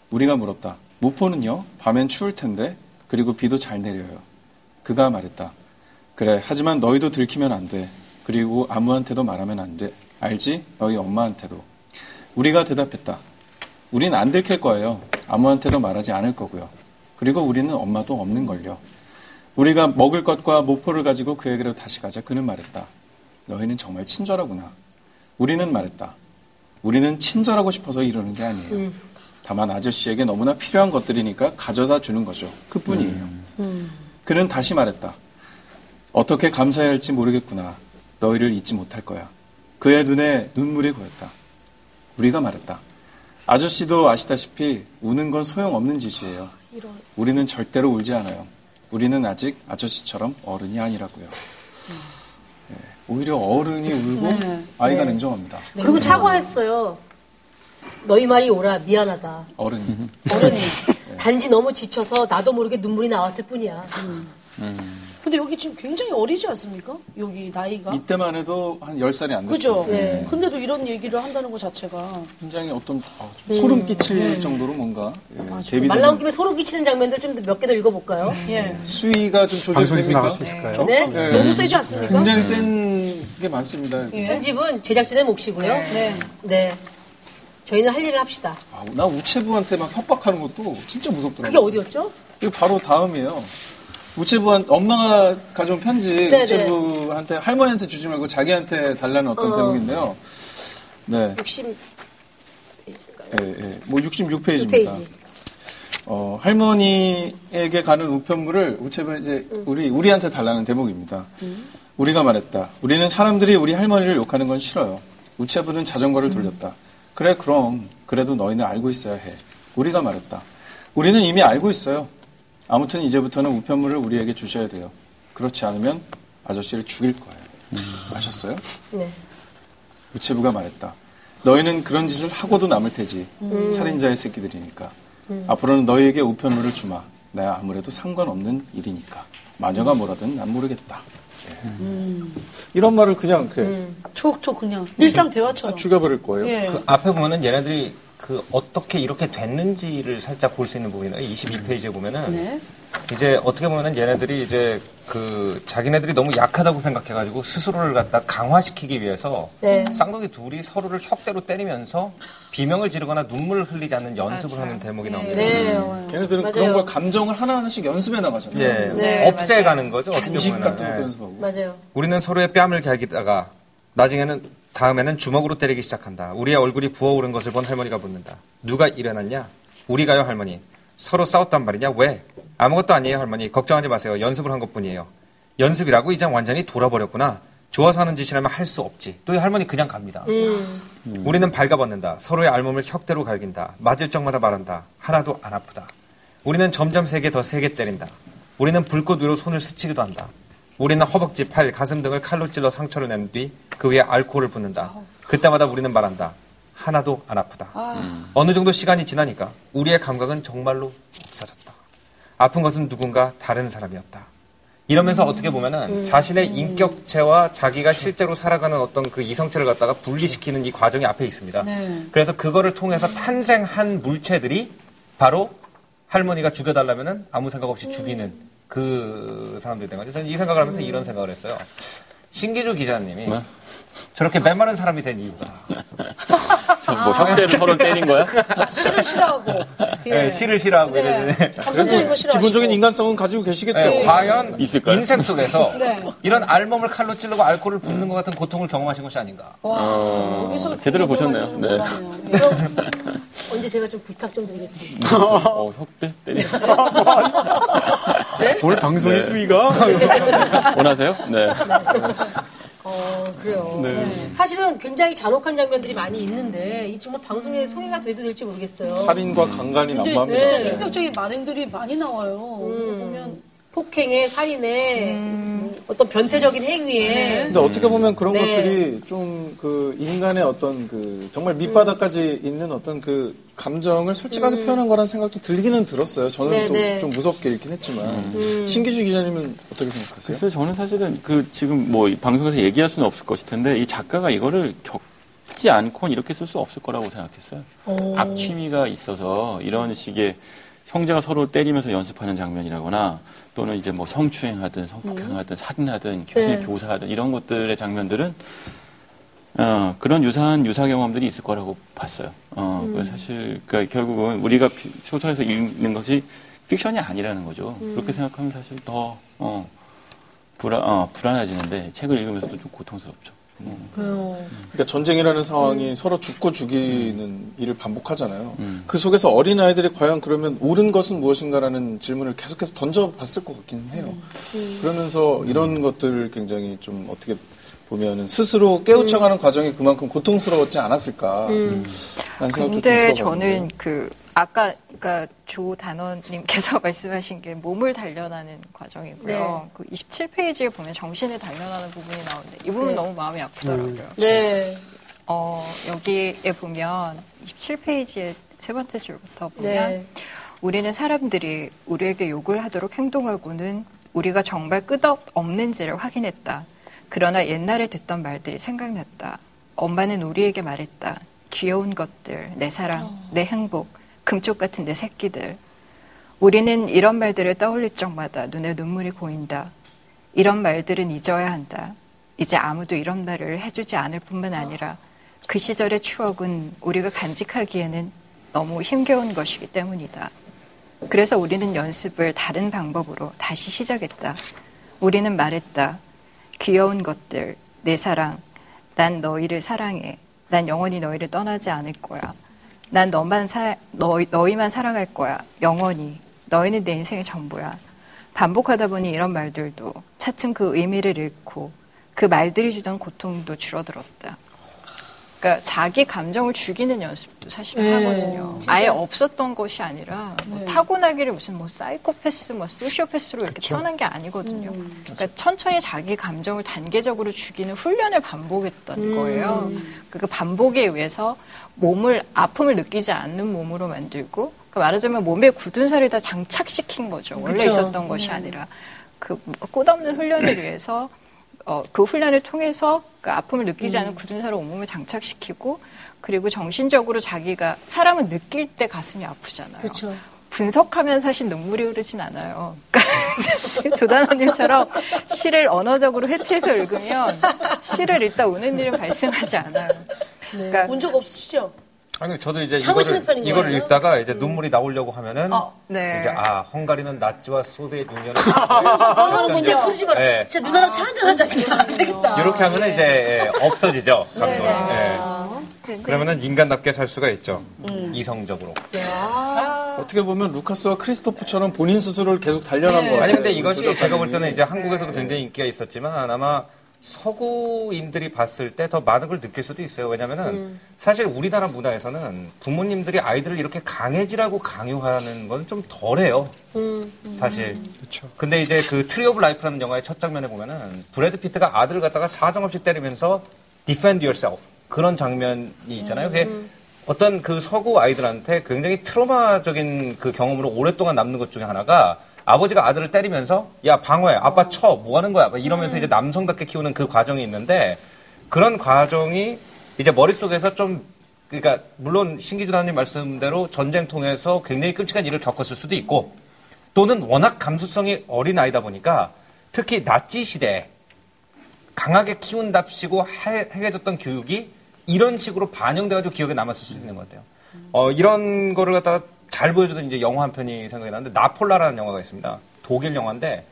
우리가 물었다. 무포는요? 밤엔 추울 텐데. 그리고 비도 잘 내려요. 그가 말했다. 그래, 하지만 너희도 들키면 안 돼. 그리고 아무한테도 말하면 안 돼. 알지? 너희 엄마한테도. 우리가 대답했다. 우린 안 들킬 거예요. 아무한테도 말하지 않을 거고요. 그리고 우리는 엄마도 없는 걸요. 우리가 먹을 것과 모포를 가지고 그에게로 다시 가자. 그는 말했다. 너희는 정말 친절하구나. 우리는 말했다. 우리는 친절하고 싶어서 이러는 게 아니에요. 다만 아저씨에게 너무나 필요한 것들이니까 가져다 주는 거죠. 그뿐이에요. 그는 다시 말했다. 어떻게 감사해야 할지 모르겠구나. 너희를 잊지 못할 거야. 그의 눈에 눈물이 고였다. 우리가 말했다. 아저씨도 아시다시피 우는 건 소용없는 짓이에요. 우리는 절대로 울지 않아요. 우리는 아직 아저씨처럼 어른이 아니라고요. 오히려 어른이 울고 네. 아이가 네. 냉정합니다. 그리고 사과했어요. 너희 말이 옳아 미안하다. 어른이. 어른이. 단지 너무 지쳐서 나도 모르게 눈물이 나왔을 뿐이야. 근데 여기 지금 굉장히 어리지 않습니까? 여기 나이가. 이때만 해도 한 10살이 안 됐어요. 그죠? 네. 근데도 이런 얘기를 한다는 것 자체가. 굉장히 어떤 아, 좀 소름 끼칠 정도로 뭔가 예, 말 나온 대비되는 김에 소름 끼치는 장면들 좀 몇 개 더 읽어볼까요? 예. 수위가 좀 조절됩니까? 나갈 수 있을까요? 네. 네. 너무 세지 않습니까? 굉장히 센 게 많습니다. 예. 편집은 제작진의 몫이고요. 네. 네. 저희는 할 일을 합시다. 아, 나 우체부한테 막 협박하는 것도 진짜 무섭더라고요. 그게 어디였죠? 이거 바로 다음이에요. 우체부한 엄마가 가져온 편지 네네. 우체부한테 할머니한테 주지 말고 자기한테 달라는 어떤 어. 대목인데요. 네, 60 예, 예. 뭐 66페이지입니다. 페이지. 어, 할머니에게 가는 우편물을 우체부에 이제 우리 우리한테 달라는 대목입니다. 우리가 말했다. 우리는 사람들이 우리 할머니를 욕하는 건 싫어요. 우체부는 자전거를 돌렸다. 그래 그럼 그래도 너희는 알고 있어야 해. 우리가 말했다. 우리는 이미 알고 있어요. 아무튼 이제부터는 우편물을 우리에게 주셔야 돼요. 그렇지 않으면 아저씨를 죽일 거예요. 아셨어요? 네. 우체부가 말했다. 너희는 그런 짓을 하고도 남을 테지. 살인자의 새끼들이니까. 앞으로는 너희에게 우편물을 주마. 내가 아무래도 상관없는 일이니까. 마녀가 뭐라든 난 모르겠다. 예. 이런 말을 그냥 그래, 톡톡 그냥 일상 대화처럼. 죽여버릴 거예요. 예. 그 앞에 보면은 얘네들이 그 어떻게 이렇게 됐는지를 살짝 볼 수 있는 부분이에요. 22페이지에 보면은 네. 이제 어떻게 보면은 얘네들이 이제 그 자기네들이 너무 약하다고 생각해가지고 스스로를 갖다 강화시키기 위해서 네. 쌍둥이 둘이 서로를 혁대로 때리면서 비명을 지르거나 눈물을 흘리지 않는 연습을 하는 대목이 나옵니다. 네. 걔네들은 맞아요. 그런 걸 감정을 하나하나씩 연습해 나가잖아요. 예, 네, 없애가는 거죠. 어떻게 보면은. 같은 것도 예. 연습하고. 맞아요. 우리는 서로의 뺨을 갈기다가 나중에는 다음에는 주먹으로 때리기 시작한다. 우리의 얼굴이 부어오른 것을 본 할머니가 묻는다. 누가 일어났냐? 우리가요 할머니. 서로 싸웠단 말이냐? 왜? 아무것도 아니에요 할머니. 걱정하지 마세요. 연습을 한 것 뿐이에요. 연습이라고 이제 완전히 돌아버렸구나. 좋아서 하는 짓이라면 할 수 없지. 또이 할머니 그냥 갑니다. 우리는 발가벗는다. 서로의 알몸을 혁대로 갈긴다. 맞을 적마다 말한다. 하나도 안 아프다. 우리는 점점 세게 더 세게 때린다. 우리는 불꽃 위로 손을 스치기도 한다. 우리는 허벅지, 팔, 가슴 등을 칼로 찔러 상처를 낸 뒤 그 위에 알코올을 붓는다. 그때마다 우리는 말한다. 하나도 안 아프다. 어느 정도 시간이 지나니까 우리의 감각은 정말로 없어졌다. 아픈 것은 누군가 다른 사람이었다. 이러면서 어떻게 보면은 자신의 인격체와 자기가 실제로 살아가는 어떤 그 이성체를 갖다가 분리시키는 이 과정이 앞에 있습니다. 네. 그래서 그거를 통해서 탄생한 물체들이 바로 할머니가 죽여달라면은 아무 생각 없이 죽이는 그 사람들이 된 거죠. 저는 이 생각을 하면서 이런 생각을 했어요. 신기주 기자님이 저렇게 메마른 사람이 된 이유가 뭐 혁대를 서로 때린 거야? 시를 싫어하고. 예. 네, 시를 싫어하고 네. 감성적인 거. 기본적인 인간성은 가지고 계시겠죠. 네, 과연 있을까요? 인생 속에서 네. 이런 알몸을 칼로 찌르고 알코올을 붓는 것 같은 고통을 경험하신 것이 아닌가. 와, 여기서 제대로 보셨네요. 네. 언제 제가 좀 부탁 좀 드리겠습니다. 어, 혁대 때리. 오늘 방송의 수위가 원하세요? 네. 어, 그래요. 사실은 굉장히 잔혹한 장면들이 많이 있는데 이 정말 방송에 소개가 돼도 될지 모르겠어요. 살인과 강간이 근데 난무합니다. 진짜 네. 충격적인 만행들이 많이 나와요. 보면 폭행에 살인에 어떤 변태적인 행위에 근데 어떻게 보면 그런 네. 것들이 좀 그 인간의 어떤 그 정말 밑바닥까지 있는 어떤 그 감정을 솔직하게 표현한 거라는 생각도 들기는 들었어요. 저는 음. 네, 또 네. 좀 무섭게 읽긴 했지만 신기주 기자님은 어떻게 생각하세요? 글쎄요, 저는 사실은 그 지금 뭐 이 방송에서 얘기할 수는 없을 것일 텐데 이 작가가 이거를 겪 지 않고는 이렇게 쓸 수 없을 거라고 생각했어요. 악취미가 있어서 이런 식의 형제가 서로 때리면서 연습하는 장면이라거나 또는 이제 뭐 성추행하든 성폭행하든 살인하든 교실 네. 교사하든 이런 것들의 장면들은 어, 그런 유사한 유사 경험들이 있을 거라고 봤어요. 어, 그래서 사실 그러니까 결국은 우리가 피- 소설에서 읽는 것이 픽션이 아니라는 거죠. 그렇게 생각하면 사실 더 어, 불안 어, 불안해지는데 책을 읽으면서도 좀 고통스럽죠. 그러니까 전쟁이라는 상황이 서로 죽고 죽이는 일을 반복하잖아요. 음. 그 속에서 어린 아이들이 과연 그러면 옳은 것은 무엇인가라는 질문을 계속해서 던져봤을 것 같기는 해요. 그러면서 이런 것들을 굉장히 좀 어떻게 보면은 스스로 깨우쳐가는 과정이 그만큼 고통스러웠지 않았을까. 라는 생각도 좀 근데. 저는 그 아까 그러니까 조 단원님께서 말씀하신 게 몸을 단련하는 과정이고요. 네. 그 27페이지에 보면 정신을 단련하는 부분이 나오는데 이 부분 네. 너무 마음이 아프더라고요. 네. 어, 여기에 보면 27페이지의 세 번째 줄부터 보면 네. 우리는 사람들이 우리에게 욕을 하도록 행동하고는 우리가 정말 끄덕없는지를 확인했다. 그러나 옛날에 듣던 말들이 생각났다. 엄마는 우리에게 말했다. 귀여운 것들, 내 사랑, 내 행복, 금쪽 같은 내 새끼들. 우리는 이런 말들을 떠올릴 적마다 눈에 눈물이 고인다. 이런 말들은 잊어야 한다. 이제 아무도 이런 말을 해주지 않을 뿐만 아니라 그 시절의 추억은 우리가 간직하기에는 너무 힘겨운 것이기 때문이다. 그래서 우리는 연습을 다른 방법으로 다시 시작했다. 우리는 말했다. 귀여운 것들, 내 사랑, 난 너희를 사랑해. 난 영원히 너희를 떠나지 않을 거야. 난 너만 사, 너희, 너희만 사랑할 거야. 영원히. 너희는 내 인생의 전부야. 반복하다 보니 이런 말들도 차츰 그 의미를 잃고 그 말들이 주던 고통도 줄어들었다. 그러니까 자기 감정을 죽이는 연습도 사실 네, 하거든요. 아예 없었던 것이 아니라 뭐 타고나기를 무슨 뭐 사이코패스, 뭐 소시오패스로 이렇게 태어난 게 아니거든요. 그러니까 천천히 자기 감정을 단계적으로 죽이는 훈련을 반복했던 거예요. 그 반복에 의해서 몸을 아픔을 느끼지 않는 몸으로 만들고 그 말하자면 몸에 굳은 살을 다 장착시킨 거죠. 원래 그쵸. 있었던 것이 아니라 그 끝없는 훈련을 위해서 어, 그 훈련을 통해서 그 아픔을 느끼지 않은 굳은 살을 온몸에 장착시키고 그리고 정신적으로 자기가 사람은 느낄 때 가슴이 아프잖아요. 그렇죠. 분석하면 사실 눈물이 흐르진 않아요. 그러니까 조단원님처럼 시를 언어적으로 해치해서 읽으면 시를 읽다 우는 일은 발생하지 않아요. 그러니까 운 적 없으시죠? 아니 저도 이제 이거를 이거를 거예요? 읽다가 이제 눈물이 나오려고 하면은 네. 이제 아 헝가리는 나치와 소비에트 유니언을 아, 진짜 그러지 마. 네. 진짜 누나랑 차 한잔 하자. 진짜 안 되겠다. 이렇게 하면은 이제 예, 없어지죠 감동이. 네. 예. 그러면은 인간답게 살 수가 있죠 음. 이성적으로. 어떻게 보면 루카스와 크리스토프처럼 본인 스스로를 계속 단련한 거 같아요. 아니 근데 이것이 조작가님이. 제가 볼 때는 이제 한국에서도 굉장히 인기가 있었지만 아마 서구인들이 봤을 때 더 많은 걸 느낄 수도 있어요. 왜냐면은 음. 사실 우리나라 문화에서는 부모님들이 아이들을 이렇게 강해지라고 강요하는 건 좀 덜해요. 음. 사실. 그렇죠. 근데 이제 그 Tree of Life라는 영화의 첫 장면에 보면은 브래드 피트가 아들을 갖다가 사정없이 때리면서 defend yourself 그런 장면이 있잖아요. 그게 어떤 그 서구 아이들한테 굉장히 트라우마적인 그 경험으로 오랫동안 남는 것 중에 하나가 아버지가 아들을 때리면서 야 방어해. 아빠 쳐. 뭐 하는 거야? 막 이러면서 이제 남성답게 키우는 그 과정이 있는데 그런 과정이 이제 머릿속에서 좀 그러니까 물론 신기주다님 말씀대로 전쟁 통해서 굉장히 끔찍한 일을 겪었을 수도 있고 또는 워낙 감수성이 어린 아이다 보니까 특히 나치 시대에 강하게 키운답시고 해- 해줬던 교육이 이런 식으로 반영돼가지고 기억에 남았을 수도 있는 것 같아요. 어, 이런 거를 갖다가 잘 보여주던 이제 영화 한 편이 생각이 나는데 나폴라라는 영화가 있습니다. 독일 영화인데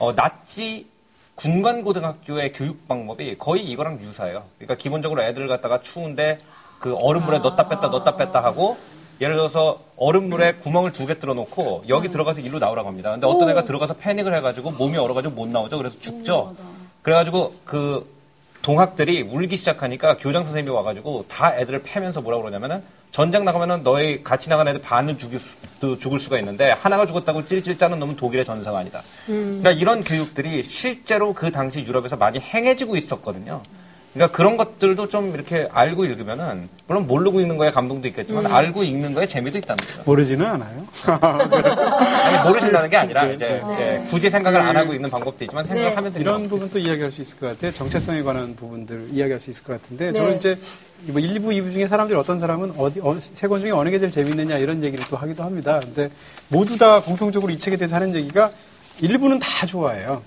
어, 나치 군관고등학교의 교육 방법이 거의 이거랑 유사해요. 그러니까 기본적으로 애들을 갖다가 추운데 그 얼음물에 넣었다 뺐다 넣었다 뺐다 하고 예를 들어서 얼음물에 구멍을 두 개 뚫어 놓고 여기 들어가서 일로 나오라고 합니다. 근데 어떤 애가 들어가서 패닉을 해가지고 몸이 얼어가지고 못 나오죠. 그래서 죽죠. 그래가지고 그 동학들이 울기 시작하니까 교장 선생님이 와가지고 다 애들을 패면서 뭐라 그러냐면은 전쟁 나가면은 너희 같이 나간 애들 반은 죽일 수, 또 죽을 수가 있는데 하나가 죽었다고 찔찔 짜는 놈은 독일의 전사가 아니다. 그러니까 이런 교육들이 실제로 그 당시 유럽에서 많이 행해지고 있었거든요. 그러니까 그런 것들도 좀 이렇게 알고 읽으면은 물론 모르고 읽는 거에 감동도 있겠지만 알고 읽는 거에 재미도 있다는 거죠. 모르지는 않아요. 아니 모르신다는 게 아니라 이제 예, 굳이 생각을 안 하고 읽는 방법도 있지만 생각하면서 읽는 이런 부분도 이야기할 수 있을 것 같아요. 정체성에 관한 부분들 이야기할 수 있을 것 같은데 네. 저는 이제 뭐 1부, 2부 중에 사람들이 어떤 사람은 어디 세권 중에 어느 게 제일 재밌느냐 이런 얘기를 또 하기도 합니다. 근데 모두 다 공통적으로 이 책에 대해서 하는 얘기가 일부는 다 좋아해요.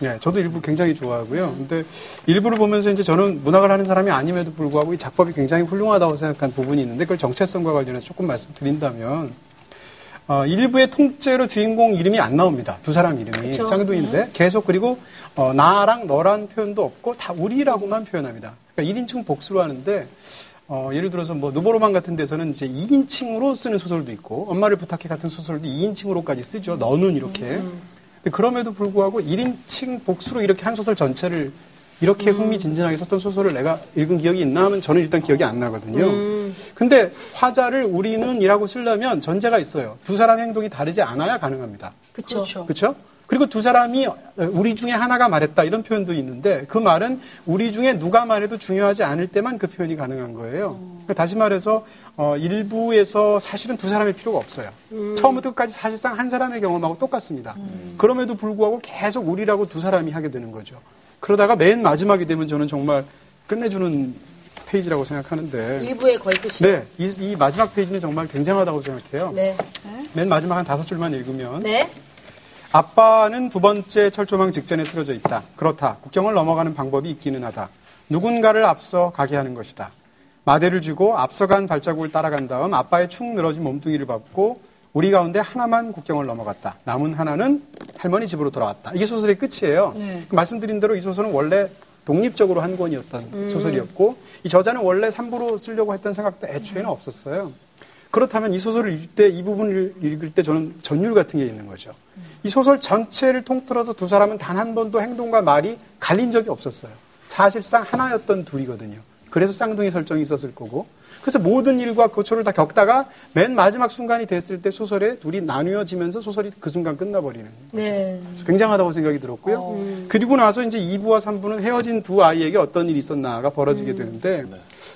네, 저도 일부 굉장히 좋아하고요. 근데 일부를 보면서 이제 저는 문학을 하는 사람이 아님에도 불구하고 이 작법이 굉장히 훌륭하다고 생각한 부분이 있는데 그걸 정체성과 관련해서 조금 말씀드린다면 어, 일부의 통째로 주인공 이름이 안 나옵니다. 두 사람 이름이 쌍둥이인데 계속 그리고 어, 나랑 너란 표현도 없고 다 우리라고만 표현합니다. 그러니까 1인칭 복수로 하는데 어, 예를 들어서 뭐 누보로만 같은 데서는 이제 2인칭으로 쓰는 소설도 있고 엄마를 부탁해 같은 소설도 2인칭으로까지 쓰죠. 너는 이렇게. 근데 그럼에도 불구하고 1인칭 복수로 이렇게 한 소설 전체를 이렇게 흥미진진하게 썼던 소설을 내가 읽은 기억이 있나 하면 저는 일단 기억이 안 나거든요. 근데 화자를 우리는이라고 쓰려면 전제가 있어요. 두 사람 행동이 다르지 않아야 가능합니다. 그렇죠. 그렇죠? 그리고 두 사람이 우리 중에 하나가 말했다 이런 표현도 있는데 그 말은 우리 중에 누가 말해도 중요하지 않을 때만 그 표현이 가능한 거예요. 그러니까 다시 말해서 어, 일부에서 사실은 두 사람의 필요가 없어요. 처음부터 끝까지 사실상 한 사람의 경험하고 똑같습니다. 그럼에도 불구하고 계속 우리라고 두 사람이 하게 되는 거죠. 그러다가 맨 마지막이 되면 저는 정말 끝내주는 페이지라고 생각하는데 일부에 거의 끝이요. 네, 이, 이 마지막 페이지는 정말 굉장하다고 생각해요. 네. 맨 마지막 한 다섯 줄만 읽으면 네. 아빠는 두 번째 철조망 직전에 쓰러져 있다. 그렇다. 국경을 넘어가는 방법이 있기는 하다. 누군가를 앞서 가게 하는 것이다. 마대를 쥐고 앞서간 발자국을 따라간 다음 아빠의 축 늘어진 몸뚱이를 밟고 우리 가운데 하나만 국경을 넘어갔다. 남은 하나는 할머니 집으로 돌아왔다. 이게 소설의 끝이에요. 네. 그 말씀드린 대로 이 소설은 원래 독립적으로 한 권이었던 소설이었고 이 저자는 원래 3부로 쓰려고 했던 생각도 애초에는 없었어요. 그렇다면 이 소설을 읽을 때, 이 부분을 읽을 때 저는 전율 같은 게 있는 거죠. 이 소설 전체를 통틀어서 두 사람은 단 한 번도 행동과 말이 갈린 적이 없었어요. 사실상 하나였던 둘이거든요. 그래서 쌍둥이 설정이 있었을 거고. 그래서 모든 일과 고초를 다 겪다가 맨 마지막 순간이 됐을 때 소설에 둘이 나뉘어지면서 소설이 그 순간 끝나버리는. 네. 굉장하다고 생각이 들었고요. 그리고 나서 이제 2부와 3부는 헤어진 두 아이에게 어떤 일이 있었나가 벌어지게 되는데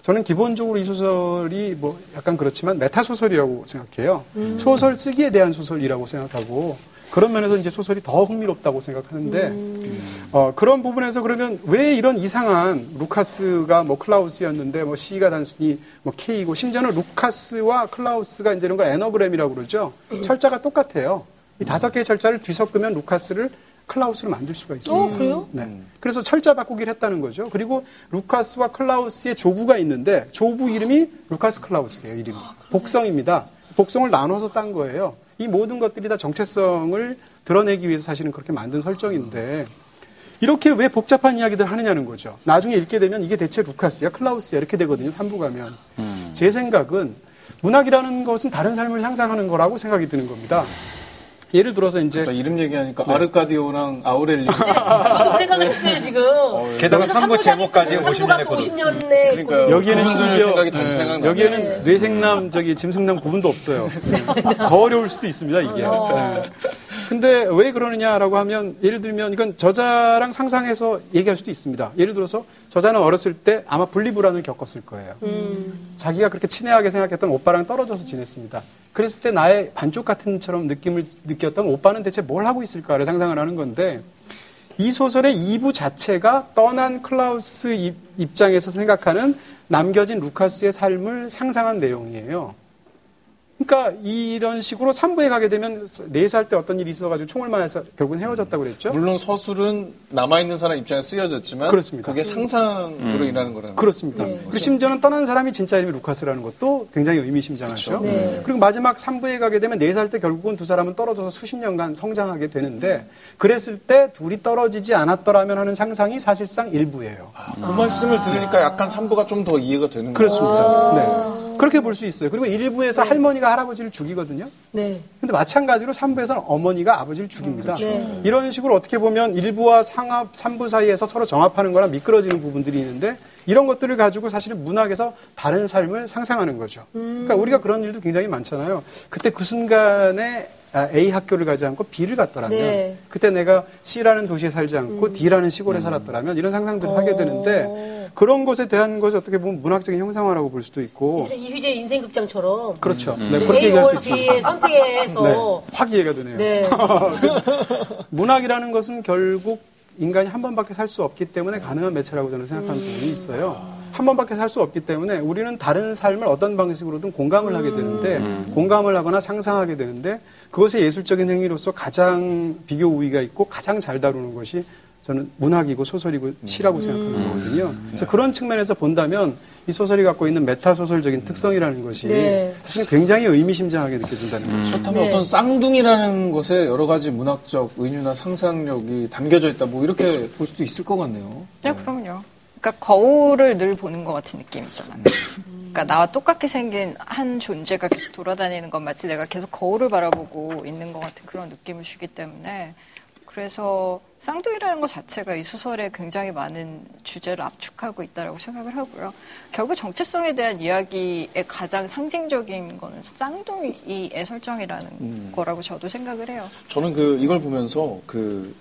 저는 기본적으로 이 소설이 뭐 약간 그렇지만 메타 소설이라고 생각해요. 소설 쓰기에 대한 소설이라고 생각하고 그런 면에서 이제 소설이 더 흥미롭다고 생각하는데 어, 그런 부분에서 그러면 왜 이런 이상한 루카스가 뭐 클라우스였는데 뭐 C가 단순히 뭐 K고 심지어는 루카스와 클라우스가 이제 이런 걸 anagram이라고 그러죠. 철자가 똑같아요. 이 다섯 개의 철자를 뒤섞으면 루카스를 클라우스로 만들 수가 있습니다. 어, 그래요? 네. 그래서 철자 바꾸기를 했다는 거죠. 그리고 루카스와 클라우스의 조부가 있는데 조부 이름이 루카스 클라우스예요. 이름이 복성입니다. 복성을 나눠서 딴 거예요. 이 모든 것들이 다 정체성을 드러내기 위해서 사실은 그렇게 만든 설정인데 이렇게 왜 복잡한 이야기들 하느냐는 거죠. 나중에 읽게 되면 이게 대체 루카스야, 클라우스야 이렇게 되거든요. 3부 가면. 제 생각은 문학이라는 것은 다른 삶을 향상하는 거라고 생각이 드는 겁니다. 예를 들어서 이제 자, 이름 얘기하니까 네. 아르카디오랑 아우렐리. 저도 그 생각을 했어요, 지금. 게다가 여기서 3부 제목까지 3부 50년 갖고 했거든. 50년에 그러니까요. 여기에는 심지어 생각이 다시 네. 여기에는 뇌생남 저기 짐승남 구분도 없어요. 네. 더 어려울 수도 있습니다 이게. 네. 근데 왜 그러느냐라고 하면 예를 들면 이건 저자랑 상상해서 얘기할 수도 있습니다. 예를 들어서 저자는 어렸을 때 아마 분리불안을 겪었을 거예요. 자기가 그렇게 친애하게 생각했던 오빠랑 떨어져서 지냈습니다. 그랬을 때 나의 반쪽 같은 처럼 느낌을 느꼈던 오빠는 대체 뭘 하고 있을까를 상상을 하는 건데 이 소설의 2부 자체가 떠난 클라우스 입- 입장에서 생각하는 남겨진 루카스의 삶을 상상한 내용이에요. 그러니까 이런 식으로 3부에 가게 되면 4살 때 어떤 일이 있어가지고 총을 맞아서 결국은 헤어졌다고 그랬죠. 물론 서술은 남아있는 사람 입장에 쓰여졌지만 그렇습니다. 그게 상상으로 인하는 거라는 그렇습니다. 네. 그리고 심지어는 떠난 사람이 진짜 이름이 루카스라는 것도 굉장히 의미심장하죠. 네. 그리고 마지막 3부에 가게 되면 4살 때 결국은 두 사람은 떨어져서 수십 년간 성장하게 되는데 그랬을 때 둘이 떨어지지 않았더라면 하는 상상이 사실상 일부예요. 그 말씀을 들으니까 약간 3부가 좀 더 이해가 되는 거예요. 그렇습니다. 네. 그렇게 볼 수 있어요. 그리고 일부에서 할머니가 할아버지를 죽이거든요. 네. 근데 마찬가지로 3부에서는 어머니가 아버지를 죽입니다. 네. 이런 식으로 어떻게 보면 1부와 상합, 3부 사이에서 서로 정합하는 거나 미끄러지는 부분들이 있는데 이런 것들을 가지고 사실은 문학에서 다른 삶을 상상하는 거죠. 그러니까 우리가 그런 일도 굉장히 많잖아요. 그때 그 순간에 아, A 학교를 가지 않고 B를 갔더라면 네. 그때 내가 C라는 도시에 살지 않고 D라는 시골에 살았더라면 이런 상상들을 하게 되는데 그런 것에 대한 것이 어떻게 보면 문학적인 형상화라고 볼 수도 있고 이휘재 인생극장처럼 그렇죠. 음. 네, 그렇게 얘기할 수 A, 있습니다. B의 선택에서 네, 확 이해가 되네요. 네. 문학이라는 것은 결국 인간이 한 번밖에 살 수 없기 때문에 가능한 매체라고 저는 생각하는 부분이 있어요. 한 번밖에 살 수 없기 때문에 우리는 다른 삶을 어떤 방식으로든 공감을 하게 되는데 공감을 하거나 상상하게 되는데 그것의 예술적인 행위로서 가장 비교 우위가 있고 가장 잘 다루는 것이 저는 문학이고 소설이고 시라고 생각하는 거거든요. 그래서 그런 측면에서 본다면 이 소설이 갖고 있는 메타 소설적인 특성이라는 것이 네. 사실 굉장히 의미심장하게 느껴진다는 거죠. 그렇다면 네. 어떤 쌍둥이라는 것에 여러 가지 문학적 은유나 상상력이 담겨져 있다. 뭐 이렇게 볼 수도 있을 것 같네요. 네, 그럼요. 그러니까 거울을 늘 보는 것 같은 느낌이잖아요. 그러니까 나와 똑같게 생긴 한 존재가 계속 돌아다니는 것 마치 내가 계속 거울을 바라보고 있는 것 같은 그런 느낌을 주기 때문에 그래서 쌍둥이라는 것 자체가 이 소설에 굉장히 많은 주제를 압축하고 있다라고 생각을 하고요. 결국 정체성에 대한 이야기의 가장 상징적인 거는 쌍둥이의 설정이라는 거라고 저도 생각을 해요. 저는 그 이걸 보면서 그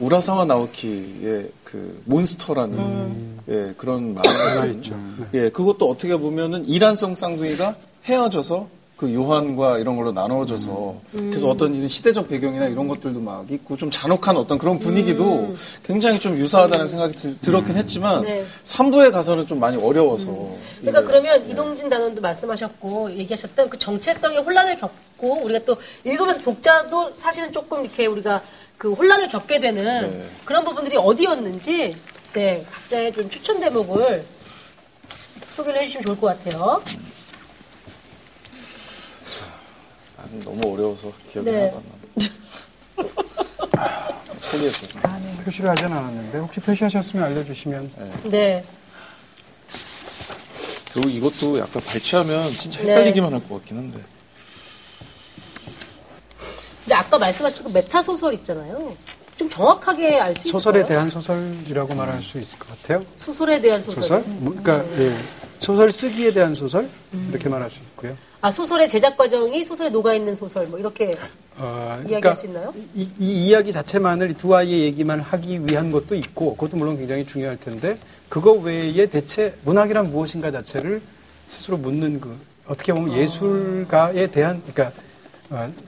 우라사와 나오키의 그 몬스터라는 예, 그런 만화가 있죠. 예, 그것도 어떻게 보면은 이란성 쌍둥이가 헤어져서 그 요한과 이런 걸로 나눠져서 그래서 어떤 이런 시대적 배경이나 이런 것들도 막 있고 좀 잔혹한 어떤 그런 분위기도 굉장히 좀 유사하다는 생각이 들, 들었긴 했지만 네. 3부에 가서는 좀 많이 어려워서 그러니까 이게- 그러면 이동진 단원도 말씀하셨고 얘기하셨던 그 정체성의 혼란을 겪고 우리가 또 읽으면서 독자도 사실은 조금 이렇게 우리가 그 혼란을 겪게 되는 네. 그런 부분들이 어디였는지 네 각자의 좀 추천 대목을 소개를 해주시면 좋을 것 같아요. 아, 너무 어려워서 기억이 네. 하나도 안 나. 포기했어요. 표시를 하진 않았는데 혹시 표시하셨으면 알려주시면 네. 그리고 이것도 약간 발췌하면 진짜 네. 헷갈리기만 할 것 같긴 한데. 근데 아까 말씀하신 그 메타 소설 있잖아요. 좀 정확하게 알 수 있어요. 소설에 대한 소설이라고 말할 수 있을 것 같아요. 소설에 대한 소설. 소설? 뭐, 그러니까 예, 소설 쓰기에 대한 소설 이렇게 말할 수 있고요. 아 소설의 제작 과정이 소설에 녹아 있는 소설 뭐 이렇게 어, 이야기할 수 있나요? 이, 이 이야기 자체만을 이두 아이의 얘기만 하기 위한 것도 있고 그것도 물론 굉장히 중요할 텐데 그거 외에 대체 문학이란 무엇인가 자체를 스스로 묻는 그 어떻게 보면 예술가에 대한 그러니까 어,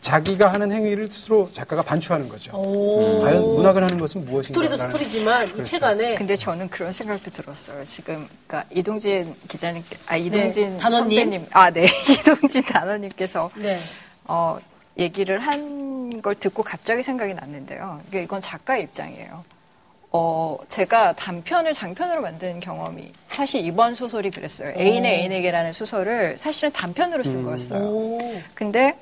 자기가 하는 행위를 스스로 작가가 반추하는 거죠. 오. 과연 문학을 하는 것은 무엇인가? 스토리도 스토리지만 이책 안에 근데 저는 그런 생각도 들었어요. 지금 그러니까 이동진 기자님께 아 이동진 네, 단원님. 선배님 아 네 이동진 단원님께서 네. 어, 얘기를 한 걸 듣고 갑자기 생각이 났는데요. 이게 이건 작가의 입장이에요. 어, 제가 단편을 장편으로 만든 경험이 사실 이번 소설이 그랬어요. 애인의 애인에게라는 소설을 사실은 단편으로 쓴 거였어요. 오. 근데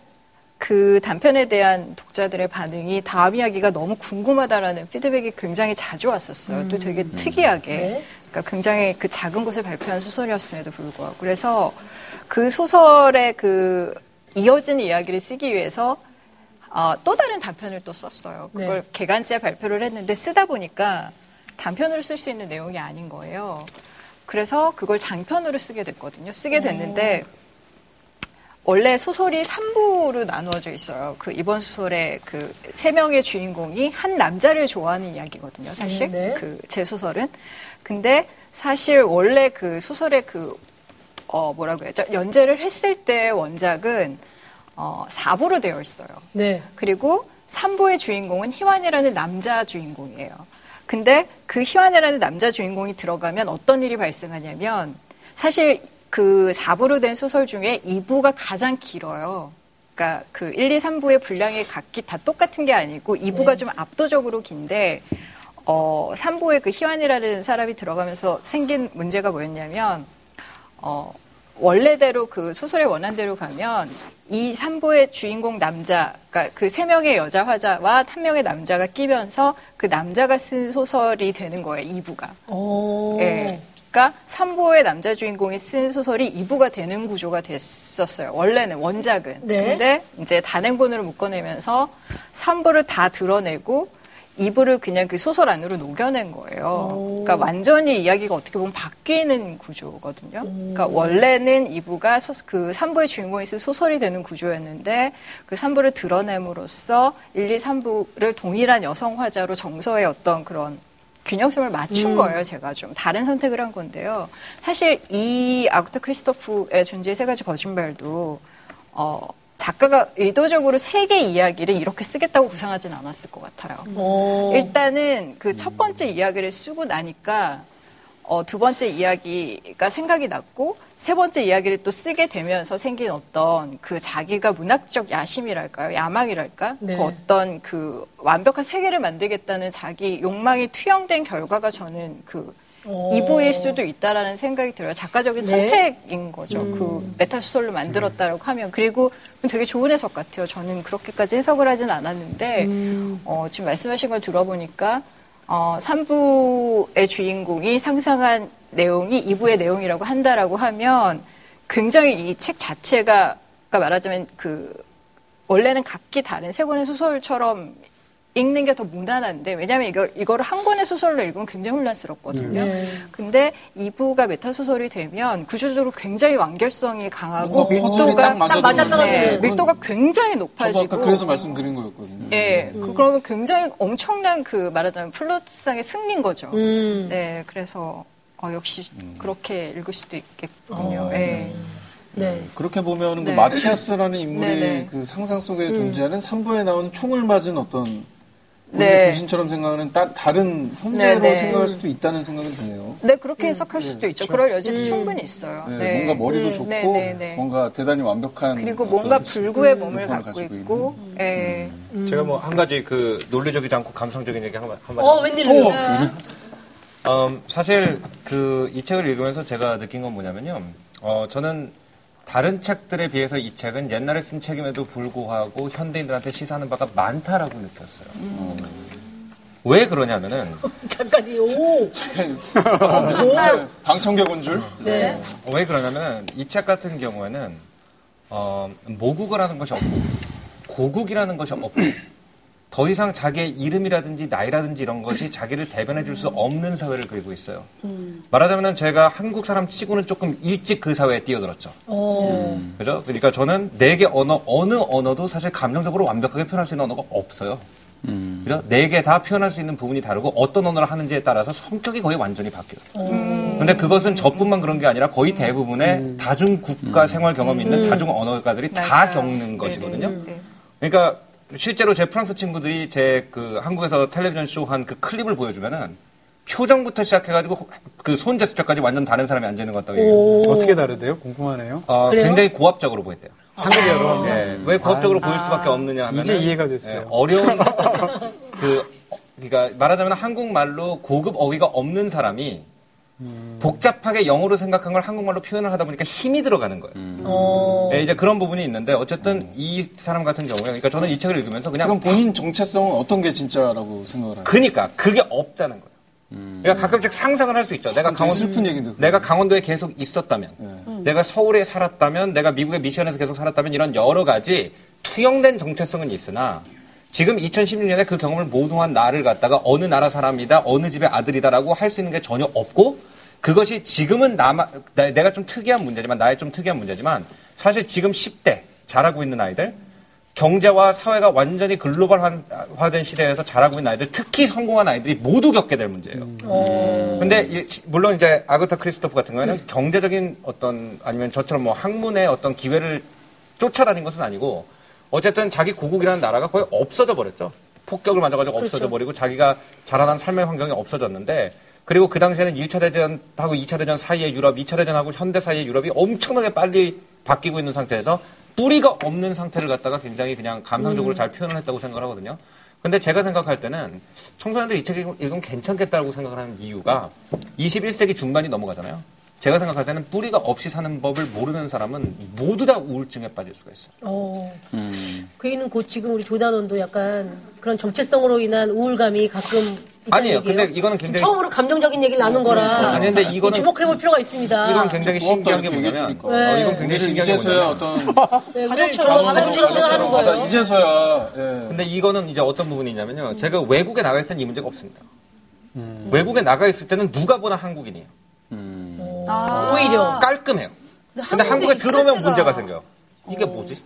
그 단편에 대한 독자들의 반응이 다음 이야기가 너무 궁금하다라는 피드백이 굉장히 자주 왔었어요. 또 되게 특이하게. 네. 그러니까 굉장히 그 작은 곳에 발표한 소설이었음에도 불구하고. 그래서 그 소설의 그 이어지는 이야기를 쓰기 위해서 아, 또 다른 단편을 또 썼어요. 그걸 네. 개간지에 발표를 했는데 쓰다 보니까 단편으로 쓸 수 있는 내용이 아닌 거예요. 그래서 그걸 장편으로 쓰게 됐거든요. 쓰게 됐는데 원래 소설이 3부로 나누어져 있어요. 그 이번 소설의 그 세 명의 주인공이 한 남자를 좋아하는 이야기거든요. 사실 음, 네. 그제 소설은. 근데 사실 원래 그 소설의 그 어, 뭐라고 해야죠? 연재를 했을 때 원작은 어, 4부로 되어 있어요. 네. 그리고 3부의 주인공은 희완이라는 남자 주인공이에요. 근데 그 희완이라는 남자 주인공이 들어가면 어떤 일이 발생하냐면 사실 그 4부로 된 소설 중에 2부가 가장 길어요. 그러니까 그 1, 2, 3부의 분량이 각기 다 똑같은 게 아니고 2부가 좀 압도적으로 긴데 어 3부에 그 희완이라는 사람이 들어가면서 생긴 문제가 뭐였냐면 어, 원래대로 그 소설의 원한대로 가면 이 3부의 주인공 남자, 그러니까 그 세 명의 여자 화자와 한 명의 남자가 끼면서 그 남자가 쓴 소설이 되는 거예요, 2부가. 오. 예. 그러니까 3부의 남자 주인공이 쓴 소설이 2부가 되는 구조가 됐었어요. 원래는 원작은. 네. 근데 이제 단행본으로 묶어내면서 3부를 다 드러내고 2부를 그냥 그 소설 안으로 녹여낸 거예요. 그러니까 완전히 이야기가 어떻게 보면 바뀌는 구조거든요. 그러니까 원래는 2부가 소, 그 3부의 주인공이 쓴 소설이 되는 구조였는데 그 3부를 드러냄으로써 1, 2, 3부를 동일한 여성 화자로 정서의 어떤 그런 균형점을 맞춘 거예요, 제가 좀. 다른 선택을 한 건데요. 사실 이 아구타 크리스토프의 존재의 세 가지 거짓말도, 어, 작가가 의도적으로 세 개의 이야기를 이렇게 쓰겠다고 구상하진 않았을 것 같아요. 오. 일단은 그 첫 번째 이야기를 쓰고 나니까 어, 두 번째 이야기가 생각이 났고 세 번째 이야기를 또 쓰게 되면서 생긴 어떤 그 자기가 문학적 야심이랄까요? 야망이랄까? 네. 그 어떤 그 완벽한 세계를 만들겠다는 자기 욕망이 투영된 결과가 저는 그 오. 이부일 수도 있다라는 생각이 들어요. 작가적인 네. 선택인 거죠. 그 메타소설로 만들었다라고 하면. 그리고 되게 좋은 해석 같아요. 저는 그렇게까지 해석을 하진 않았는데, 어, 지금 말씀하신 걸 들어보니까, 어, 3부의 주인공이 상상한 내용이 2부의 내용이라고 한다라고 하면 굉장히 이 책 자체가, 그러니까 말하자면 그, 원래는 각기 다른 세 권의 소설처럼 읽는 게 더 무난한데 왜냐하면 이거 이거를 한 권의 소설로 읽으면 굉장히 혼란스럽거든요. 근데 2부가 메타 소설이 되면 구조적으로 굉장히 완결성이 강하고 뭔가 퍼즐이 딱 밀도가 맞아 맞아떨어지는. 네, 밀도가 굉장히 저도 높아지고 아까 그래서 말씀드린 거였거든요. 예, 그- 그러면 굉장히 엄청난 그 말하자면 플롯상의 승리인 거죠. 음. 네, 그래서 어, 역시 그렇게 읽을 수도 있겠군요. 예. 네. 그렇게 보면 그 네. 마티아스라는 인물이 네네. 그 상상 속에 존재하는 3부에 나오는 총을 맞은 어떤 네. 귀신처럼 생각하는 따, 다른 형제로 네네. 생각할 수도 있다는 생각은 드네요. 네, 그렇게 해석할 수도 있죠. 그렇죠. 그럴 여지도 충분히 있어요. 네, 네. 뭔가 머리도 네, 좋고 네, 네, 네. 뭔가 대단히 완벽한 그리고 뭔가 불구의 몸을 갖고 가지고 있고, 예. 제가 뭐 한 가지 그 논리적이지 않고 감성적인 얘기 한번 한마디. 어, 웬일로. 음, 사실 그 이 책을 읽으면서 제가 느낀 건 뭐냐면요. 어, 저는 다른 책들에 비해서 이 책은 옛날에 쓴 책임에도 불구하고 현대인들한테 시사하는 바가 많다라고 느꼈어요. 어. 왜 그러냐면은 잠깐, 이 오. 방청객 온 줄? 네. 왜 그러냐면 이 책 같은 경우에는 어, 모국어라는 것이 없고 고국이라는 것이 없고 더 이상 자기의 이름이라든지 나이라든지 이런 것이 자기를 대변해 줄 수 없는 사회를 그리고 있어요. 말하자면 제가 한국 사람 치고는 조금 일찍 그 사회에 뛰어들었죠. 어. 그죠? 그러니까 저는 네 개 언어, 어느 언어도 사실 감정적으로 완벽하게 표현할 수 있는 언어가 없어요. 그죠? 네개 다 표현할 수 있는 부분이 다르고 어떤 언어를 하는지에 따라서 성격이 거의 완전히 바뀌어요. 근데 그것은 저뿐만 그런 게 아니라 거의 대부분의 다중 국가 생활 경험이 있는 다중 언어가들이 다 맞아요. 겪는 것이거든요. 네. 그러니까 실제로 제 프랑스 친구들이 제 그 한국에서 텔레비전 쇼 한 그 클립을 보여주면은 표정부터 시작해가지고 그 손 제스처까지 완전 다른 사람이 앉아 있는 것 같다고 얘기해요. 어떻게 다르대요? 궁금하네요. 어, 그래요? 굉장히 고압적으로 보였대요. 한국어로. 예, 왜 고압적으로 보일 수밖에 없느냐 하면 이제 이해가 됐어요. 어려운 그 그러니까 말하자면 한국말로 고급 어휘가 없는 사람이 복잡하게 영어로 생각한 걸 한국말로 표현을 하다 보니까 힘이 들어가는 거예요. 어. 예, 이제 그런 부분이 있는데 어쨌든 이 사람 같은 경우에 그러니까 저는 이 책을 읽으면서 그냥 그럼 본인 정체성은 어떤 게 진짜라고 생각을 하나요? 그니까 그게 없다는 거예요. 그러니까 가끔씩 상상을 할 수 있죠. 내가 강원 슬픈 얘기인데, 그거. 내가 강원도에 계속 있었다면, 내가 서울에 살았다면, 내가 미국의 미시간에서 계속 살았다면 이런 여러 가지 투영된 정체성은 있으나 지금 2016년에 그 경험을 모두 한 나를 갖다가 어느 나라 사람이다, 어느 집의 아들이다라고 할 수 있는 게 전혀 없고 그것이 지금은 나- 내가 좀 특이한 문제지만 나의 좀 특이한 문제지만 사실 지금 10대 자라고 있는 아이들 경제와 사회가 완전히 글로벌화된 시대에서 자라고 있는 아이들, 특히 성공한 아이들이 모두 겪게 될 문제예요. 근데 이- 시- 물론 이제 아그타 크리스토프 같은 경우에는 경제적인 어떤 아니면 저처럼 뭐 학문의 어떤 기회를 쫓아다닌 것은 아니고 어쨌든 자기 고국이라는 나라가 거의 없어져 버렸죠. 폭격을 맞아가지고 없어져 버리고 자기가 자라난 삶의 환경이 없어졌는데 그리고 그 당시에는 1차 대전하고 2차 대전 사이의 유럽, 2차 대전하고 현대 사이의 유럽이 엄청나게 빨리 바뀌고 있는 상태에서 뿌리가 없는 상태를 갖다가 굉장히 그냥 감상적으로 잘 표현을 했다고 생각을 하거든요. 근데 제가 생각할 때는 청소년들 이 책 읽으면 괜찮겠다고 생각을 하는 이유가 21세기 중반이 넘어가잖아요. 제가 생각할 때는 뿌리가 없이 사는 법을 모르는 사람은 모두 다 우울증에 빠질 수가 있어요. 어. 음. 그 얘기는 곧 지금 우리 조단원도 약간 그런 정체성으로 인한 우울감이 가끔 아니에요. 얘기예요. 근데 이거는 굉장히 처음으로 감정적인 얘기를 나눈 거라. 아니, 근데 이거는- 주목해 볼 필요가 있습니다. 이건 굉장히 신기한 게 뭐냐면 얘기해주니까. 어, 이건 굉장히 신기한 게 이제서야 어떤 네, 가족처럼, 우리 가족처럼 생각하는 거예요. 이제서야 예. 근데 이거는 이제 어떤 부분이냐면요. 제가 외국에 나가 있을 때는 이 문제가 없습니다. 외국에 나가 있을 때는 누가 보나 한국인이에요. 오히려. 깔끔해요. 근데 한국에 한국에 들어오면 때가- 문제가 생겨요. 이게 뭐지?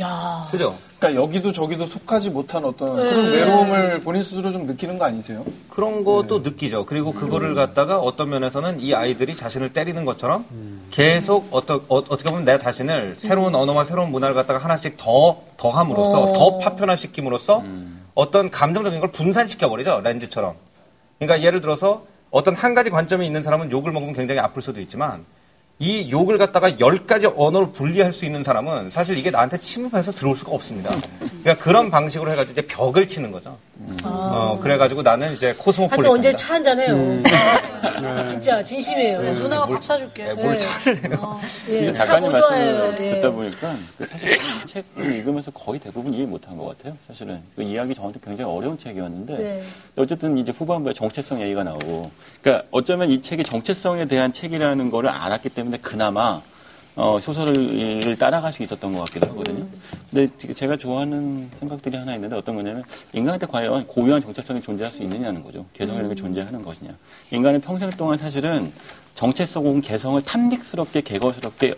야. 그죠? 그러니까 여기도 저기도 속하지 못한 어떤 그런 외로움을 본인 스스로 좀 느끼는 거 아니세요? 그런 것도 느끼죠. 그리고 그거를 갖다가 어떤 면에서는 이 아이들이 자신을 때리는 것처럼 계속 어떤, 어, 떻게 보면 내 자신을 새로운 언어와 새로운 문화를 갖다가 하나씩 더, 더 함으로써, 더 파편화시킴으로써 어떤 감정적인 걸 분산시켜버리죠. 렌즈처럼. 그러니까 예를 들어서 어떤 한 가지 관점이 있는 사람은 욕을 먹으면 굉장히 아플 수도 있지만 이 욕을 갖다가 열 가지 언어로 분리할 수 있는 사람은 사실 이게 나한테 침입해서 들어올 수가 없습니다. 그러니까 그런 방식으로 해가지고 이제 벽을 치는 거죠. 어, 그래가지고 나는 이제 하여튼 코스모폴리탄. 언제 차 한잔 해요. 진짜 진심이에요. 네. 누나가 밥 사줄게. 뭘 차를 해요. 예, 차 작가님 뭐 좋아해요. 말씀을 예. 듣다 보니까 그 사실 이 책을 읽으면서 거의 대부분 이해 못한 것 같아요. 사실은 그 이야기 저한테 굉장히 어려운 책이었는데 네. 어쨌든 이제 후반부에 정체성 얘기가 나오고 그러니까 어쩌면 이 책이 정체성에 대한 책이라는 거를 알았기 때문에 그나마 어, 소설을 따라갈 수 있었던 것 같기도 하거든요. 근데 제가 좋아하는 생각들이 하나 있는데 어떤 거냐면 인간한테 과연 고유한 정체성이 존재할 수 있느냐는 거죠. 개성이라는 게 존재하는 것이냐. 인간은 평생 동안 사실은 정체성 혹은 개성을 탐닉스럽게 개걸스럽게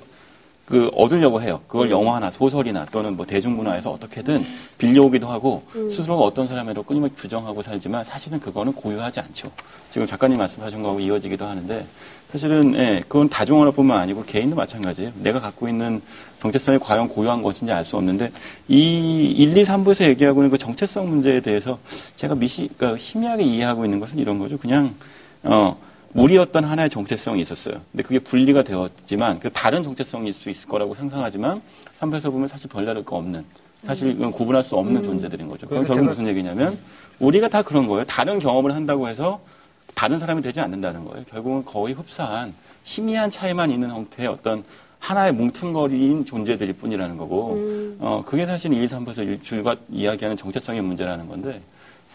그 얻으려고 해요. 그걸 영화나 소설이나 또는 뭐 대중문화에서 어떻게든 빌려오기도 하고 스스로가 어떤 사람이라고 끊임없이 부정하고 살지만 사실은 그거는 고유하지 않죠. 지금 작가님 말씀하신 거하고 이어지기도 하는데 사실은 예, 그건 다중언어뿐만 아니고 개인도 마찬가지예요. 내가 갖고 있는 정체성이 과연 고유한 것인지 알 수 없는데 이 1, 2, 3부에서 얘기하고 있는 그 정체성 문제에 대해서 제가 미시 그러니까 희미하게 이해하고 있는 것은 이런 거죠. 그냥 어 무리였던 하나의 정체성이 있었어요. 근데 그게 분리가 되었지만 그 다른 정체성일 수 있을 거라고 상상하지만 3부에서 보면 사실 별다를 거 없는 사실 이건 구분할 수 없는 존재들인 거죠. 그럼 결국 무슨 얘기냐면 우리가 다 그런 거예요. 다른 경험을 한다고 해서 다른 사람이 되지 않는다는 거예요. 결국은 거의 흡사한 희미한 차이만 있는 형태의 어떤 하나의 뭉퉁거리인 존재들일 뿐이라는 거고, 어, 그게 사실 1, 2, 3부에서 줄과 이야기하는 정체성의 문제라는 건데,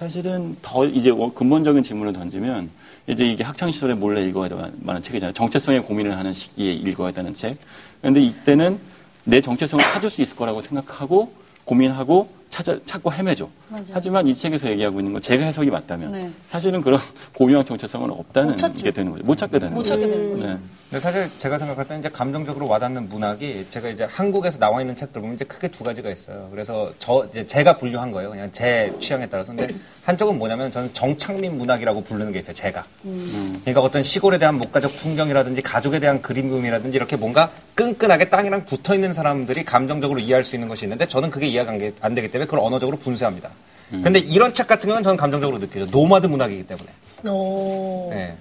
사실은 더 이제 원- 근본적인 질문을 던지면, 이제 이게 학창 시절에 몰래 읽어야 될 만한 책이잖아요. 정체성에 고민을 하는 시기에 읽어야 되는 책. 그런데 이때는 내 정체성을 찾을 수 있을 거라고 생각하고, 고민하고, 찾아, 찾고 헤매죠. 하지만 이 책에서 얘기하고 있는 건 제가 해석이 맞다면, 네. 사실은 그런 고유한 정체성은 없다는. 게 되는 거죠. 못 찾게 되는 못 거죠. 찾게 되는 거죠. 네. 근데 사실 제가 생각할 때는 이제 감정적으로 와닿는 문학이 제가 이제 한국에서 나와 있는 책들 보면 이제 크게 두 가지가 있어요. 그래서 저 이제 제가 분류한 거예요. 그냥 제 취향에 따라서. 근데 한쪽은 뭐냐면 저는 정착민 문학이라고 부르는 게 있어요. 제가. 그러니까 어떤 시골에 대한 목가적 풍경이라든지 가족에 대한 그림이라든지 이렇게 뭔가 끈끈하게 땅이랑 붙어 있는 사람들이 감정적으로 이해할 수 있는 것이 있는데 저는 그게 이해가 안 되기 때문에 그걸 언어적으로 분쇄합니다. 근데 이런 책 같은 경우는 저는 감정적으로 느껴요. 노마드 문학이기 때문에. 오. 네.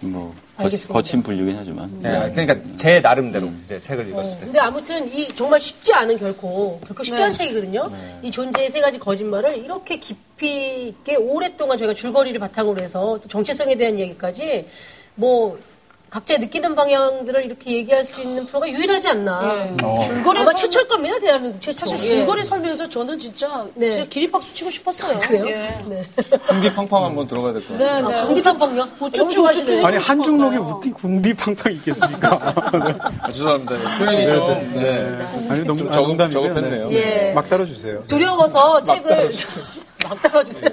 뭐, 알겠습니다. 거, 친 분류긴 하지만. 네, 그러니까 제 나름대로 이제 책을 읽었을 때. 근데 아무튼 이 정말 쉽지 않은 결코 결코 쉽지 않은 네. 책이거든요. 이 존재의 세 가지 거짓말을 이렇게 깊이 있게 오랫동안 저희가 줄거리를 바탕으로 해서 또 정체성에 대한 얘기까지 뭐 각자 느끼는 방향들을 이렇게 얘기할 수 있는 프로가 유일하지 않나. 예. 줄거리 아마 설명- 최초일 겁니다, 대한민국 최초. 사실 예. 줄거리 설명에서 저는 진짜 네. 진짜 기립박수 치고 싶었어요. 그래요? 예. 네. 흥기팡팡 한번 들어가야 될 것 같아요. 네, 네. 공기팡팡요? 우쭈쭈 너무. 우쭈쭈 아니 싶었어요. 어떻게 궁디팡팡 있겠습니까? 아, 죄송합니다. 표현이 좀, 네. 아니 너무 좀 아, 적응. 적응했네요. 예. 막 따라주세요. 두려워서 책을 막 따라주세요.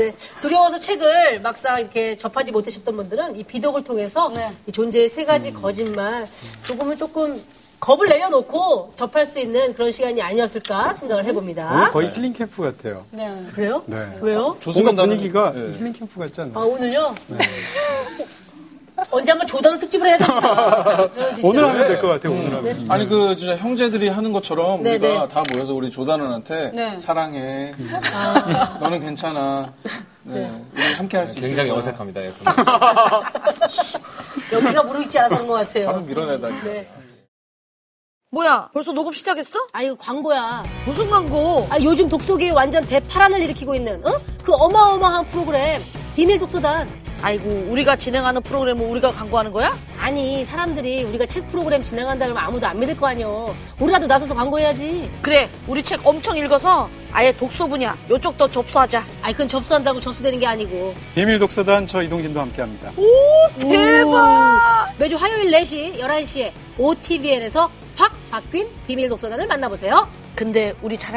네, 두려워서 책을 막상 이렇게 접하지 못하셨던 분들은 이 비독을 통해서 네. 이 존재의 세 가지 거짓말 조금은 조금 겁을 내려놓고 접할 수 있는 그런 시간이 아니었을까 생각을 해봅니다. 거의 힐링 캠프 같아요. 네. 그래요? 네. 왜요? 뭔가 분위기가 네. 힐링 캠프 같지 않나요? 아 오늘요? 언제 한번 조단을 특집을 해야 진짜. 오늘 하면 될 것 같아요. 오늘 하면. 아니 그 진짜 형제들이 하는 것처럼 네, 우리가 네. 다 모여서 우리 조단원한테 네. 사랑해 너는 괜찮아 네. 우리 함께 할 수 있어 굉장히 어색합니다. 예. 여기가 무르익지 않아서 그런 것 같아요. 바로 밀어내다 네. 뭐야? 벌써 녹음 시작했어? 아 이거 광고야. 무슨 광고? 아, 요즘 독서계에 완전 대파란을 일으키고 있는 어? 그 어마어마한 프로그램 비밀 독서단. 아이고, 우리가 진행하는 프로그램을 우리가 광고하는 거야? 아니 사람들이 우리가 책 프로그램 진행한다 그러면 아무도 안 믿을 거 아니여. 우리라도 나서서 광고해야지. 그래, 우리 책 엄청 읽어서 아예 독서 분야 요쪽도 접수하자. 아이 그건 접수한다고 접수되는 게 아니고 비밀 독서단 저 이동진도 함께합니다. 대박! 매주 화요일 4시 11시에 OTVN에서 확 바뀐 비밀 독서단을 만나보세요. 근데 우리 잘